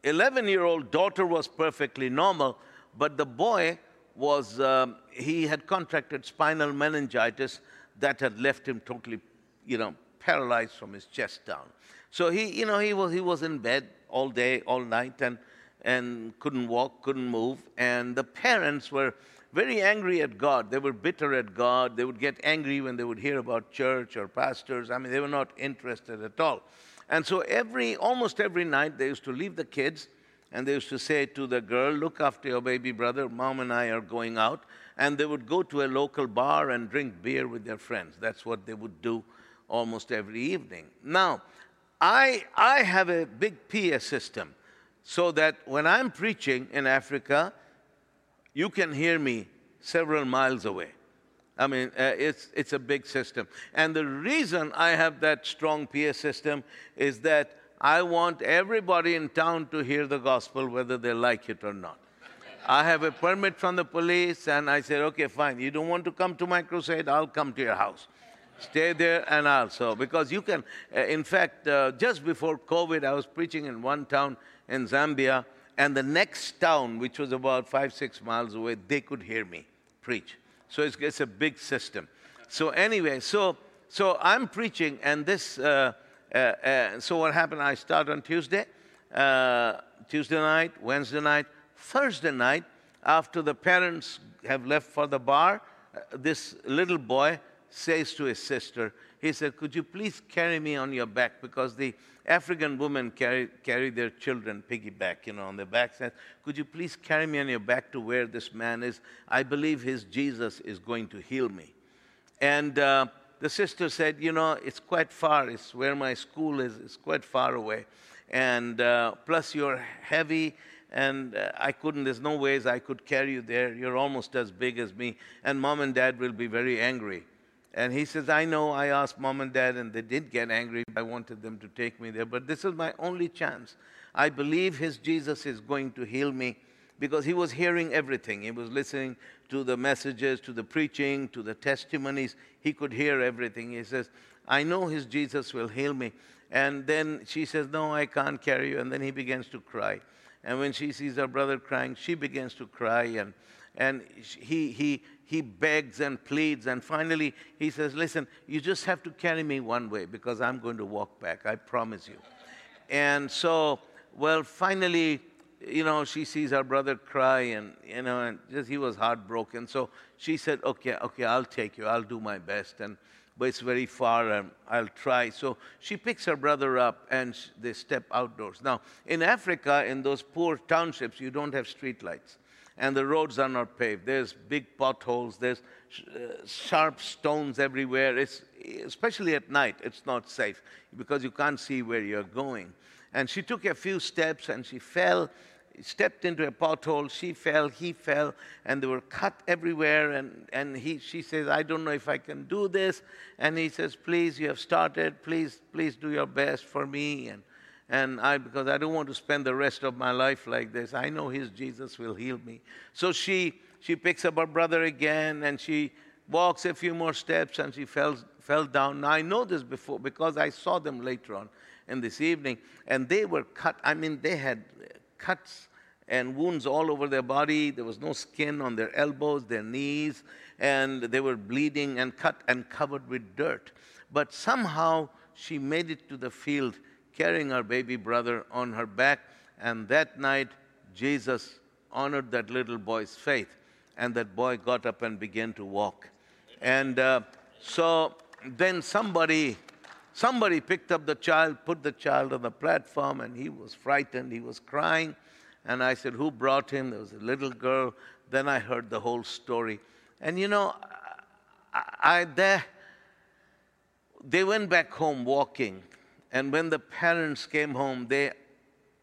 11 year old daughter was perfectly normal, but the boy was, um, he had contracted spinal meningitis that had left him totally, you know, paralyzed from his chest down. So he, you know, he was, he was in bed all day, all night, and, and couldn't walk, couldn't move. And the parents were very angry at God. They were bitter at God. They would get angry when they would hear about church or pastors. I mean, they were not interested at all. And so every almost every night they used to leave the kids and they used to say to the girl, "Look after your baby brother. Mom and I are going out." And they would go to a local bar and drink beer with their friends. That's what they would do almost every evening. Now, I I have a big PA system so that when I'm preaching in Africa, you can hear me several miles away. I mean, uh, it's, it's a big system. And the reason I have that strong PA system is that I want everybody in town to hear the gospel, whether they like it or not. I have a permit from the police, and I said, okay, fine. You don't want to come to my crusade? I'll come to your house. Stay there, and I'll so because you can. Uh, in fact, uh, just before COVID, I was preaching in one town in Zambia, and the next town, which was about five, six miles away, they could hear me preach. So it's, it's a big system. So, anyway, so, so I'm preaching, and this, uh, uh, uh, so what happened? I start on Tuesday, uh, Tuesday night, Wednesday night, Thursday night, after the parents have left for the bar, uh, this little boy says to his sister, he said, Could you please carry me on your back? Because the African women carry, carry their children piggyback, you know, on their back. Says, Could you please carry me on your back to where this man is? I believe his Jesus is going to heal me. And uh, the sister said, You know, it's quite far. It's where my school is. It's quite far away. And uh, plus, you're heavy and uh, I couldn't, there's no ways I could carry you there. You're almost as big as me, and mom and dad will be very angry. And he says, I know I asked mom and dad, and they did get angry. I wanted them to take me there, but this is my only chance. I believe his Jesus is going to heal me because he was hearing everything. He was listening to the messages, to the preaching, to the testimonies. He could hear everything. He says, I know his Jesus will heal me. And then she says, No, I can't carry you. And then he begins to cry. And when she sees her brother crying, she begins to cry. And, and he, he, he begs and pleads. And finally, he says, Listen, you just have to carry me one way because I'm going to walk back. I promise you. And so, well, finally, you know, she sees her brother cry and, you know, and just he was heartbroken. So she said, Okay, okay, I'll take you. I'll do my best. And but it's very far and I'll try. So she picks her brother up and they step outdoors. Now, in Africa, in those poor townships, you don't have street lights and the roads are not paved. There's big potholes, there's uh, sharp stones everywhere. It's, especially at night, it's not safe because you can't see where you're going. And she took a few steps and she fell stepped into a pothole. She fell, he fell, and they were cut everywhere. And, and he, she says, I don't know if I can do this. And he says, Please, you have started. Please, please do your best for me. And, and I, because I don't want to spend the rest of my life like this. I know his Jesus will heal me. So she, she picks up her brother again and she walks a few more steps and she fell, fell down. Now, I know this before because I saw them later on in this evening, and they were cut. I mean, they had cuts and wounds all over their body. There was no skin on their elbows, their knees, and they were bleeding and cut and covered with dirt. But somehow she made it to the field carrying her baby brother on her back. And that night, Jesus honored that little boy's faith. And that boy got up and began to walk. And uh, so then somebody somebody picked up the child, put the child on the platform, and he was frightened. He was crying. And I said, Who brought him? There was a little girl. Then I heard the whole story. And you know, I, I they, they went back home walking. And when the parents came home, they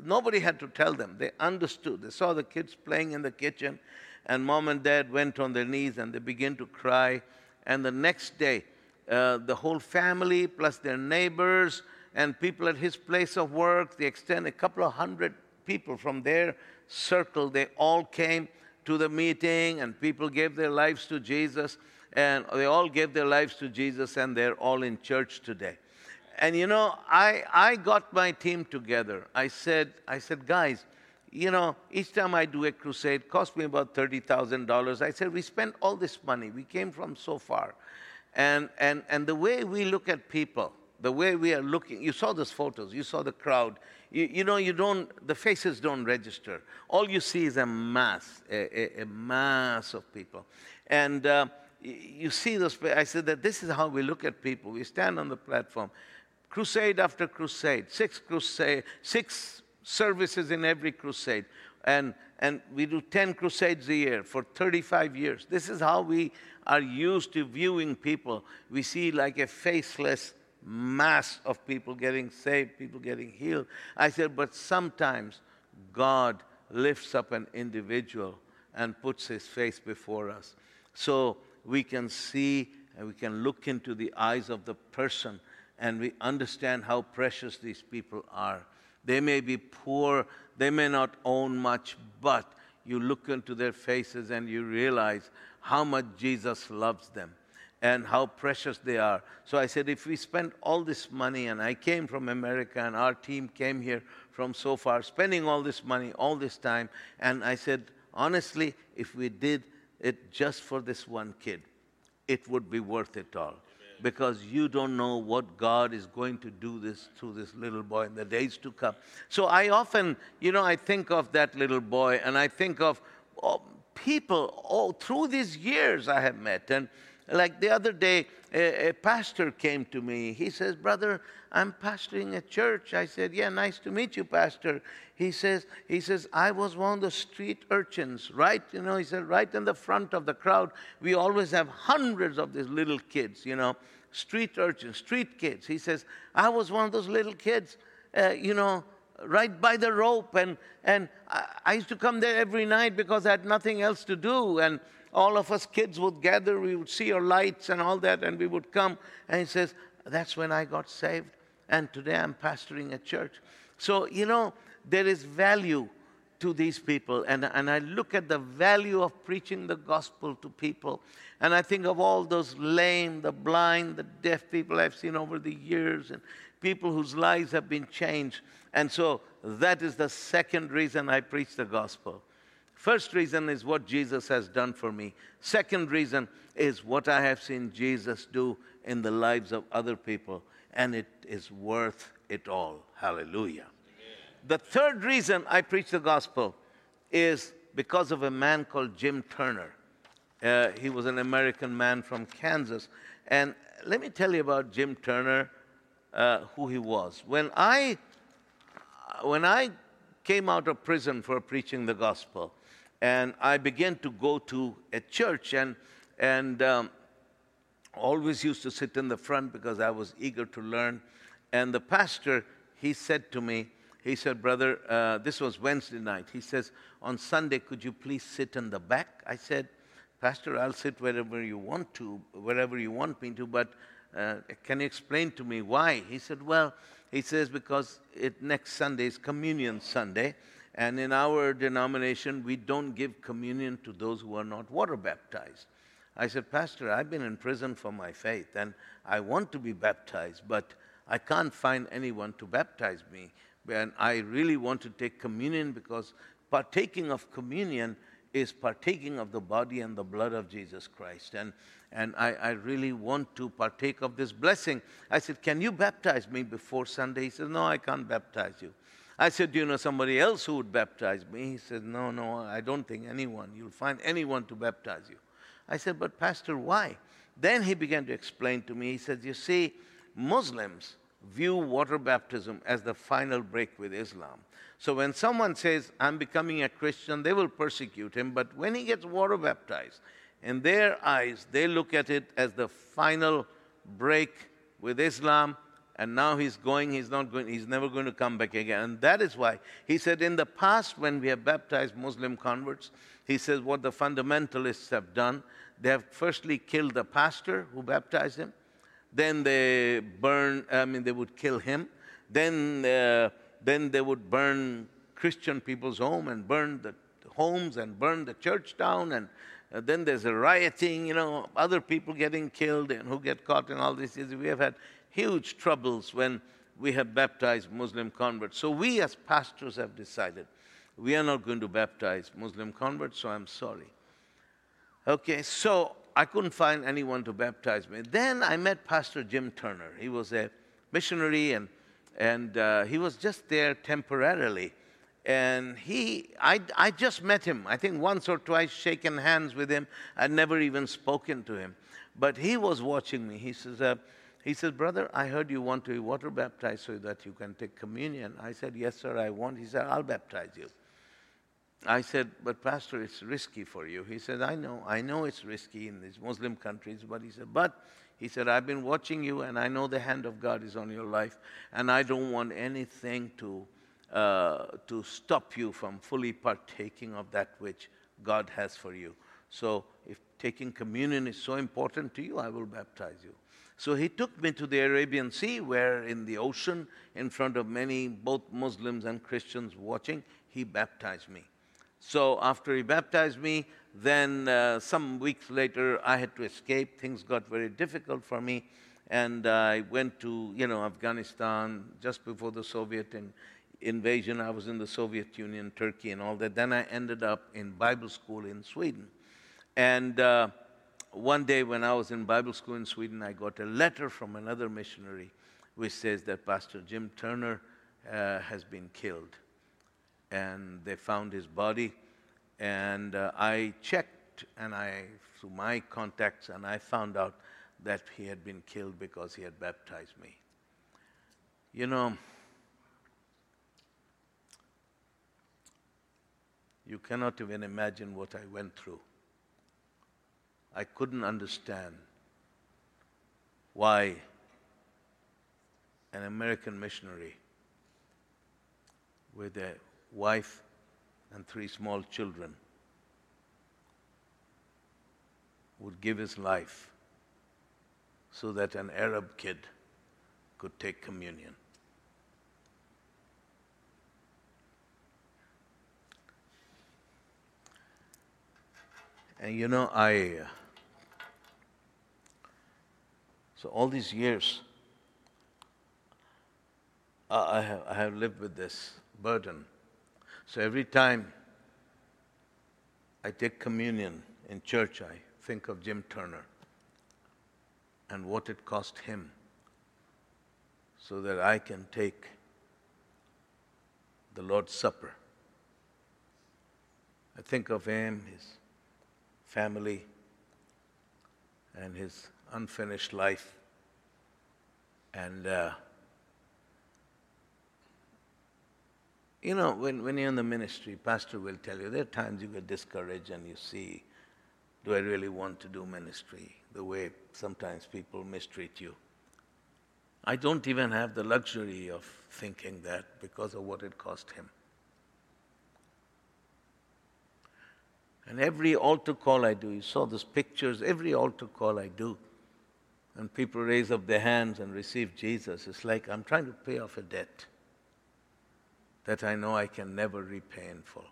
nobody had to tell them. They understood. They saw the kids playing in the kitchen, and mom and dad went on their knees and they began to cry. And the next day, uh, the whole family, plus their neighbors and people at his place of work, they extend a couple of hundred people from their circle, they all came to the meeting and people gave their lives to Jesus. And they all gave their lives to Jesus and they're all in church today. And you know, I, I got my team together. I said, I said, guys, you know, each time I do a crusade, cost me about $30,000. I said, we spent all this money. We came from so far. And, and, and the way we look at people, the way we are looking, you saw those photos, you saw the crowd. You, you know, you don't, the faces don't register. All you see is a mass, a, a, a mass of people. And uh, you see those, I said that this is how we look at people. We stand on the platform, crusade after crusade, six crusade, six services in every crusade. And, and we do 10 crusades a year for 35 years. This is how we are used to viewing people. We see like a faceless mass of people getting saved, people getting healed. I said, but sometimes God lifts up an individual and puts his face before us. So we can see and we can look into the eyes of the person and we understand how precious these people are. They may be poor, they may not own much, but you look into their faces and you realize how much Jesus loves them and how precious they are. So I said, if we spend all this money, and I came from America, and our team came here from so far, spending all this money, all this time, and I said, honestly, if we did it just for this one kid, it would be worth it all. Because you don't know what God is going to do this to this little boy in the days to come. So I often, you know, I think of that little boy and I think of oh, people all through these years I have met. And like the other day, a, a, pastor came to me. He says, Brother, I'm pastoring a church. I said, Yeah, nice to meet you, Pastor. He says, he says, I was one of the street urchins, right? You know, he said, right in the front of the crowd. We always have hundreds of these little kids, you know, street urchins, street kids. He says, I was one of those little kids, uh, you know, right by the rope. And, and I, I used to come there every night because I had nothing else to do. And all of us kids would gather, we would see your lights and all that, and we would come. And he says, That's when I got saved. And today I'm pastoring a church. So, you know, there is value to these people. And, and I look at the value of preaching the gospel to people. And I think of all those lame, the blind, the deaf people I've seen over the years, and people whose lives have been changed. And so that is the second reason I preach the gospel. First reason is what Jesus has done for me. Second reason is what I have seen Jesus do in the lives of other people. And it is worth it all. Hallelujah. The third reason I preach the gospel is because of a man called Jim Turner. Uh, he was an American man from Kansas. And let me tell you about Jim Turner, uh, who he was. When I, when I came out of prison for preaching the gospel, and I began to go to a church, and, and um, always used to sit in the front because I was eager to learn. And the pastor, he said to me, he said, Brother, uh, this was Wednesday night. He says, On Sunday, could you please sit in the back? I said, Pastor, I'll sit wherever you want to, wherever you want me to, but uh, can you explain to me why? He said, Well, he says, because it, next Sunday is Communion Sunday, and in our denomination, we don't give communion to those who are not water baptized. I said, Pastor, I've been in prison for my faith, and I want to be baptized, but I can't find anyone to baptize me and I really want to take communion because partaking of communion is partaking of the body and the blood of Jesus Christ. And, and I, I, really want to partake of this blessing. I said, Can you baptize me before Sunday? He said, No, I can't baptize you. I said, Do you know somebody else who would baptize me? He said, No, no, I don't think anyone. You'll find anyone to baptize you. I said, But, Pastor, why? Then he began to explain to me. He said, You see, Muslims view water baptism as the final break with Islam. So when someone says, I'm becoming a Christian, they will persecute him. But when he gets water baptized, in their eyes, they look at it as the final break with Islam. And now he's going, he's not going, he's never going to come back again. And that is why he said, in the past, when we have baptized Muslim converts, he says what the fundamentalists have done, they have firstly killed the pastor who baptized him. Then they burn, I mean, they would kill him. Then, uh, then they would burn Christian people's home and burn the homes and burn the church down. And uh, then there's a rioting, you know, other people getting killed and who get caught and all this. We have had huge troubles when we have baptized Muslim converts. So we as pastors have decided we are not going to baptize Muslim converts, so I'm sorry. Okay, so I couldn't find anyone to baptize me. Then I met Pastor Jim Turner. He was a missionary and, and uh, he was just there temporarily. And he, I, I just met him, I think once or twice, shaken hands with him. I'd never even spoken to him. But he was watching me. He says, uh, he says, Brother, I heard you want to be water baptized so that you can take communion. I said, Yes, sir, I want. He said, I'll baptize you. I said, but Pastor, it's risky for you. He said, I know, I know it's risky in these Muslim countries, but he said, but he said, I've been watching you and I know the hand of God is on your life, and I don't want anything to, uh, to stop you from fully partaking of that which God has for you. So if taking communion is so important to you, I will baptize you. So he took me to the Arabian Sea, where in the ocean, in front of many, both Muslims and Christians watching, he baptized me. So after he baptized me, then uh, some weeks later, I had to escape. Things got very difficult for me. And I went to, you know, Afghanistan just before the Soviet in, invasion. I was in the Soviet Union, Turkey, and all that. Then I ended up in Bible school in Sweden. And uh, one day when I was in Bible school in Sweden, I got a letter from another missionary which says that Pastor Jim Turner uh, has been killed and they found his body. And uh, I checked, and I through my contacts, and I found out that he had been killed because he had baptized me. You know, you cannot even imagine what I went through. I couldn't understand why an American missionary with a wife and three small children would give his life so that an Arab kid could take communion. And you know, I. Uh, so all these years, uh, I, have, I have lived with this burden. So every time I take communion in church, I think of Jim Turner and what it cost him so that I can take the Lord's Supper. I think of him, his family, and his unfinished life. And, uh, you know, when, when you're in the ministry, pastor will tell you, there are times you get discouraged and you see, do I really want to do ministry? The way sometimes people mistreat you. I don't even have the luxury of thinking that because of what it cost him. And every altar call I do, you saw those pictures, every altar call I do, and people raise up their hands and receive Jesus, it's like I'm trying to pay off a debt that I know I can never repay in full.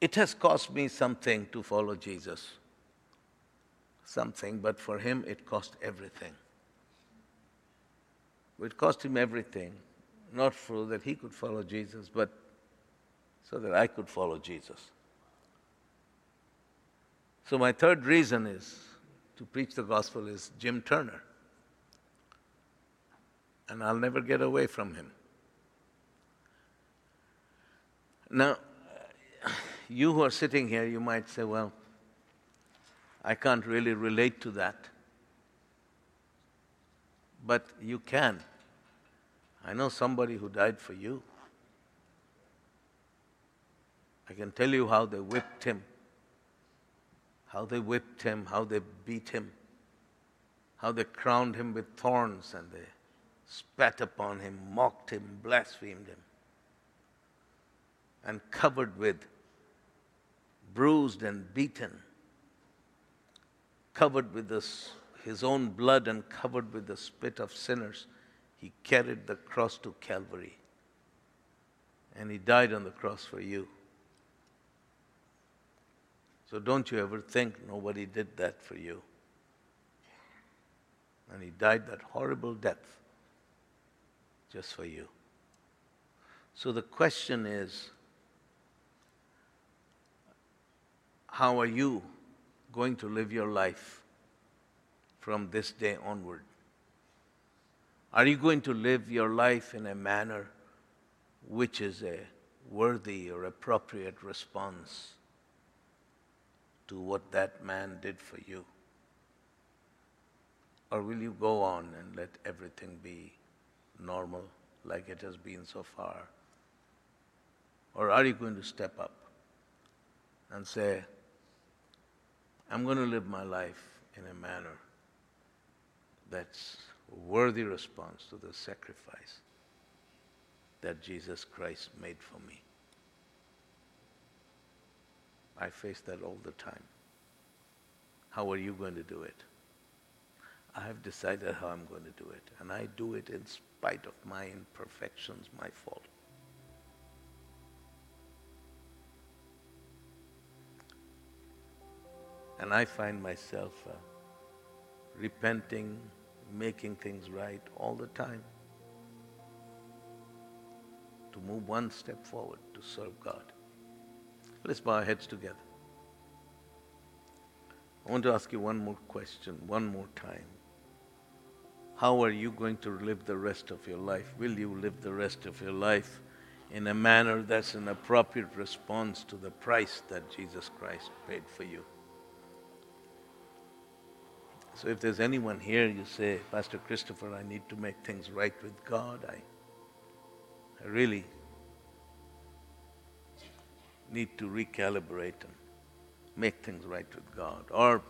It has cost me something to follow Jesus. Something, but for him it cost everything. It cost him everything, not so that he could follow Jesus, but so that I could follow Jesus. So, my third reason is to preach the gospel is Jim Turner. And I'll never get away from him. Now, you who are sitting here, you might say, well, I can't really relate to that. But you can. I know somebody who died for you. I can tell you how they whipped him, how they whipped him, how they beat him, how they crowned him with thorns and they spat upon him, mocked him, blasphemed him, and covered with, bruised and beaten, covered with this, his own blood and covered with the spit of sinners, he carried the cross to Calvary. And he died on the cross for you. So don't you ever think nobody did that for you. And he died that horrible death just for you. So the question is how are you going to live your life from this day onward? Are you going to live your life in a manner which is a worthy or appropriate response to what that man did for you? Or will you go on and let everything be normal like it has been so far? Or are you going to step up and say, I'm going to live my life in a manner that's worthy response to the sacrifice that Jesus Christ made for me? I face that all the time. How are you going to do it? I have decided how I'm going to do it, and I do it in spite of my imperfections, my fault. And I find myself uh, repenting, making things right all the time to move one step forward to serve God. Let's bow our heads together. I want to ask you one more question, one more time. How are you going to live the rest of your life? Will you live the rest of your life in a manner that's an appropriate response to the price that Jesus Christ paid for you? So if there's anyone here, you say, Pastor Christopher, I need to make things right with God. I, I really need to recalibrate and make things right with God, or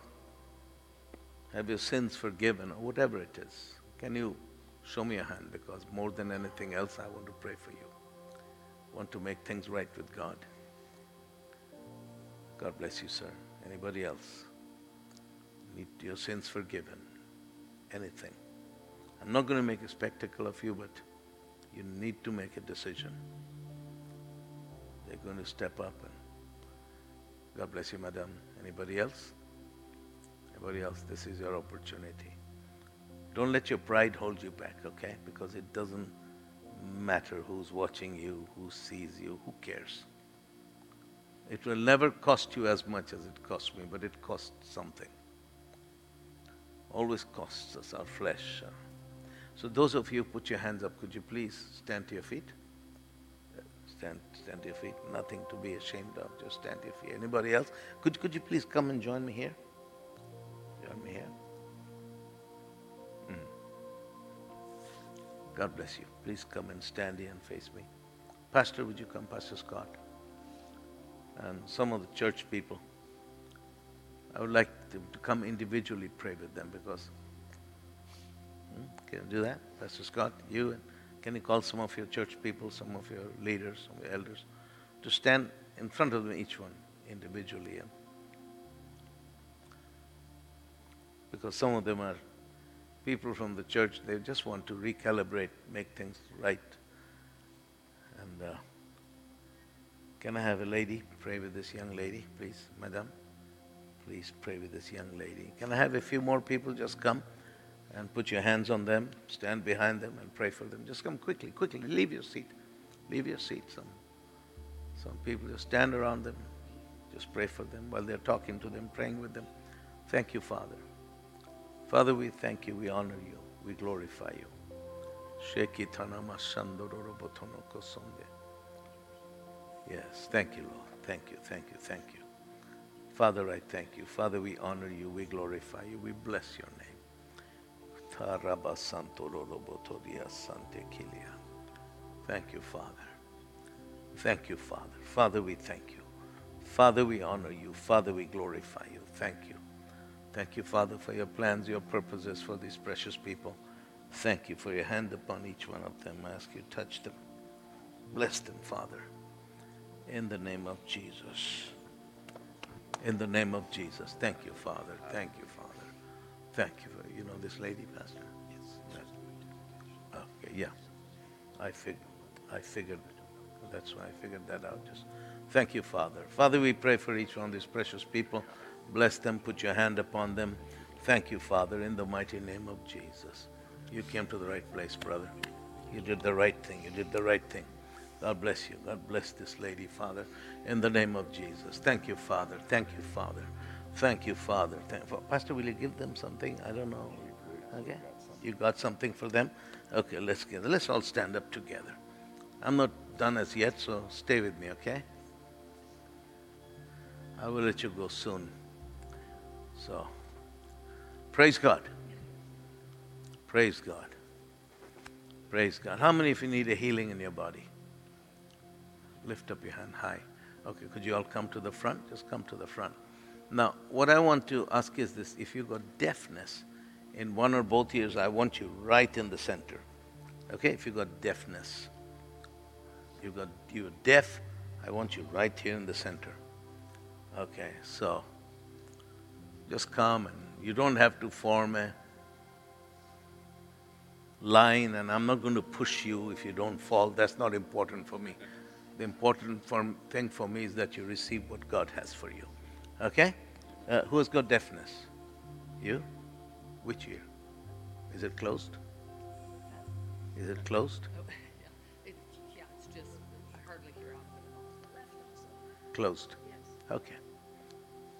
have your sins forgiven, or whatever it is. Can you show me a hand because more than anything else, I want to pray for you. Want to make things right with God. God bless you, sir. Anybody else? Need your sins forgiven. Anything. I'm not going to make a spectacle of you, but you need to make a decision. They're going to step up and God bless you, madam. Anybody else? Anybody else? This is your opportunity. Don't let your pride hold you back, okay? Because it doesn't matter who's watching you, who sees you, who cares. It will never cost you as much as it cost me, but it costs something. Always costs us, our flesh. So, those of you put your hands up, could you please stand to your feet? Stand, stand to your feet. Nothing to be ashamed of. Just stand to your feet. Anybody else? Could, could you please come and join me here? Join me here. Mm. God bless you. Please come and stand here and face me. Pastor, would you come, Pastor Scott? And some of the church people. I would like to, to come individually pray with them because. Hmm, can you do that? Pastor Scott, you and can you call some of your church people, some of your leaders, some of your elders, to stand in front of them, each one individually? Because some of them are people from the church, they just want to recalibrate, make things right. And uh, can I have a lady pray with this young lady, please, madam? Please pray with this young lady. Can I have a few more people just come? And put your hands on them, stand behind them and pray for them. Just come quickly, quickly. Leave your seat. Leave your seat. Some, some people just stand around them, just pray for them while they're talking to them, praying with them. Thank you, Father. Father, we thank you, we honor you, we glorify you. Yes, thank you, Lord. Thank you, thank you, thank you. Father, I thank you. Father, we honor you, we glorify you, we bless your name. Thank you, Father. Thank you, Father. Father, we thank you. Father, we honor you. Father, we glorify you. Thank you. Thank you, Father, for your plans, your purposes for these precious people. Thank you for your hand upon each one of them. I ask you touch them. Bless them, Father. In the name of Jesus. In the name of Jesus. Thank you, Father. Thank you, Father. Thank you for you know this lady, Pastor. Yes. Okay. Yeah. I figured. I figured. That's why I figured that out. Just thank you, Father. Father, we pray for each one of these precious people. Bless them. Put your hand upon them. Thank you, Father, in the mighty name of Jesus. You came to the right place, brother. You did the right thing. You did the right thing. God bless you. God bless this lady, Father, in the name of Jesus. Thank you, Father. Thank you, Father. Thank you, Father. Thank, Pastor, will you give them something? I don't know. Okay? You got something for them? Okay, let's get let's all stand up together. I'm not done as yet, so stay with me, okay? I will let you go soon. So praise God. Praise God. Praise God. How many of you need a healing in your body? Lift up your hand high. Okay, could you all come to the front? Just come to the front. Now, what I want to ask is this if you got deafness in one or both ears, I want you right in the center. Okay? If you got deafness, you got you're deaf, I want you right here in the center. Okay, so just come and you don't have to form a line and I'm not going to push you if you don't fall. That's not important for me. The important thing for me is that you receive what God has for you. Okay? Uh, who has got deafness? You? Which ear? Is it closed? Is it closed? Oh, yeah. It, yeah, it's just, I hardly hear out of the left also. Closed? Yes. Okay.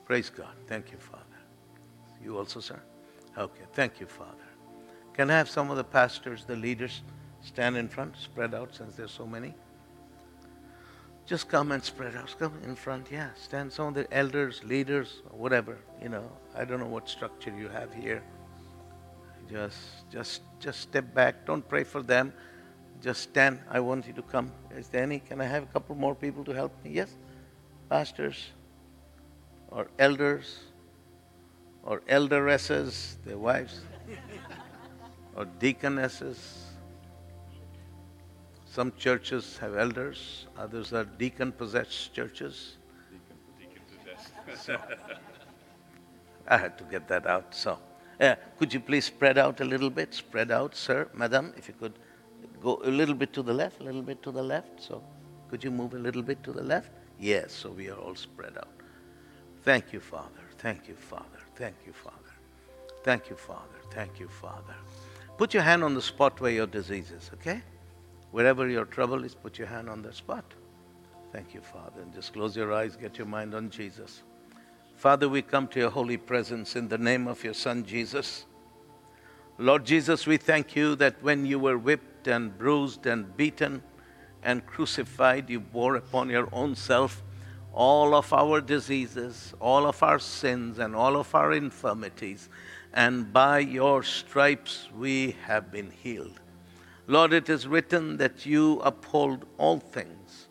Praise God. Thank you, Father. You also, sir? Okay. Thank you, Father. Can I have some of the pastors, the leaders, stand in front, spread out since there's so many? Just come and spread out. Come in front, yeah. Stand some of the elders, leaders, whatever, you know. I don't know what structure you have here. Just just just step back. Don't pray for them. Just stand. I want you to come. Is there any? Can I have a couple more people to help me? Yes? Pastors or elders or elderesses, their wives. or deaconesses. Some churches have elders, others are deacon possessed churches. Deacon, possessed. so, I had to get that out. So, uh, could you please spread out a little bit? Spread out, sir, madam, if you could go a little bit to the left, a little bit to the left. So, could you move a little bit to the left? Yes, so we are all spread out. Thank you, Father. Thank you, Father. Thank you, Father. Thank you, Father. Thank you, Father. Put your hand on the spot where your disease is, okay? Wherever your trouble is, put your hand on the spot. Thank you, Father. And just close your eyes, get your mind on Jesus. Father, we come to your holy presence in the name of your Son, Jesus. Lord Jesus, we thank you that when you were whipped and bruised and beaten and crucified, you bore upon your own self all of our diseases, all of our sins, and all of our infirmities. And by your stripes we have been healed. Lord, it is written that you uphold all things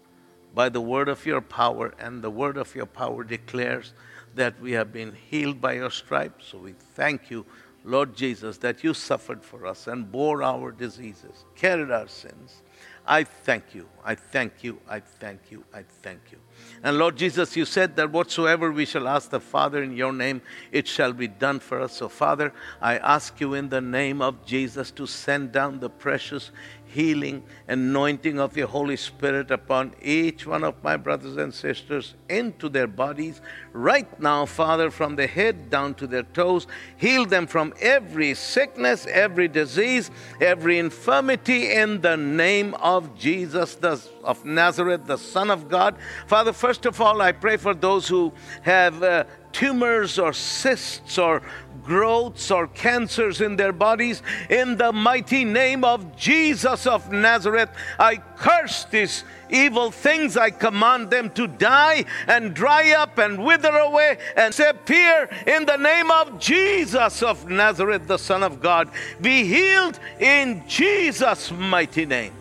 by the word of your power, and the word of your power declares that we have been healed by your stripes. So we thank you, Lord Jesus, that you suffered for us and bore our diseases, carried our sins. I thank you. I thank you. I thank you. I thank you. And Lord Jesus, you said that whatsoever we shall ask the Father in your name, it shall be done for us. So, Father, I ask you in the name of Jesus to send down the precious healing, anointing of your Holy Spirit upon each one of my brothers and sisters into their bodies right now, Father, from the head down to their toes. Heal them from every sickness, every disease, every infirmity in the name of Jesus the, of Nazareth, the Son of God. Father, first of all, I pray for those who have. Uh, tumors or cysts or growths or cancers in their bodies. In the mighty name of Jesus of Nazareth, I curse these evil things. I command them to die and dry up and wither away and disappear in the name of Jesus of Nazareth, the Son of God. Be healed in Jesus' mighty name.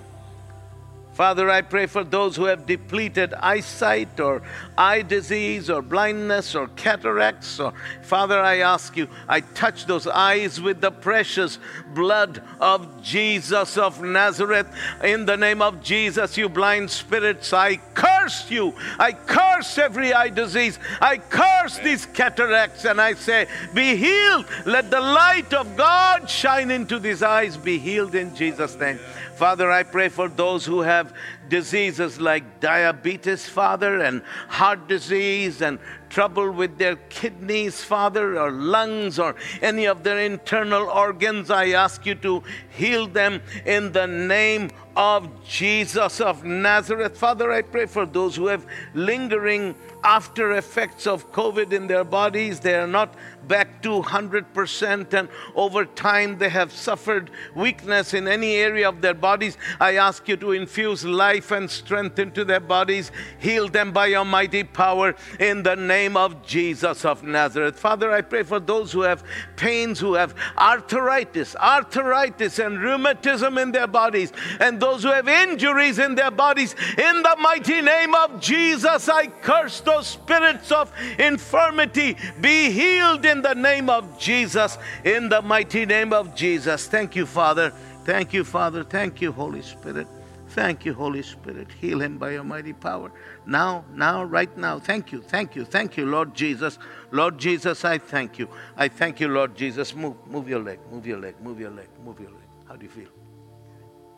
Father, I pray for those who have depleted eyesight or eye disease or blindness or cataracts. Or, Father, I ask you, I touch those eyes with the precious blood of Jesus of Nazareth. In the name of Jesus, you blind spirits, I curse you. I curse every eye disease. I curse these cataracts and I say, Be healed. Let the light of God shine into these eyes. Be healed in Jesus' name. Father, I pray for those who have diseases like diabetes, Father, and heart disease, and trouble with their kidneys, Father, or lungs, or any of their internal organs. I ask you to heal them in the name of Jesus of Nazareth. Father, I pray for those who have lingering after effects of COVID in their bodies. They are not back to 100%, and over time they have suffered weakness in any area of their bodies. I ask you to infuse life and strength into their bodies, heal them by your mighty power in the name of Jesus of Nazareth. Father, I pray for those who have pains, who have arthritis, arthritis and rheumatism in their bodies, and those who have injuries in their bodies. In the mighty name of Jesus, I curse those spirits of infirmity. Be healed in the name of Jesus. In the mighty name of Jesus. Thank you, Father. Thank you, Father. Thank you, Holy Spirit. Thank you, Holy Spirit. Heal him by your mighty power. Now, now, right now. Thank you, thank you, thank you, Lord Jesus. Lord Jesus, I thank you. I thank you, Lord Jesus. Move, move your leg, move your leg, move your leg, move your leg. How do you feel?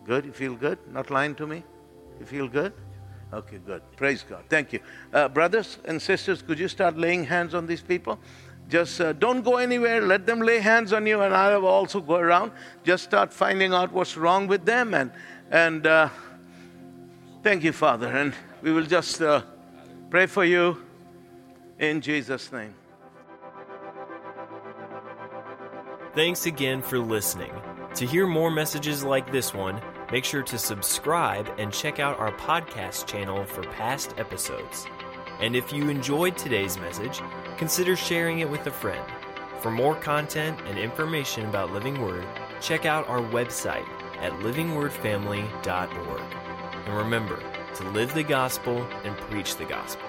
Good? You feel good? Not lying to me? You feel good? Okay, good. Praise God. Thank you. Uh, brothers and sisters, could you start laying hands on these people? Just uh, don't go anywhere. Let them lay hands on you, and I will also go around. Just start finding out what's wrong with them. And, and uh, thank you, Father. And we will just uh, pray for you in Jesus' name. Thanks again for listening. To hear more messages like this one, make sure to subscribe and check out our podcast channel for past episodes. And if you enjoyed today's message, consider sharing it with a friend. For more content and information about Living Word, check out our website at livingwordfamily.org. And remember to live the gospel and preach the gospel.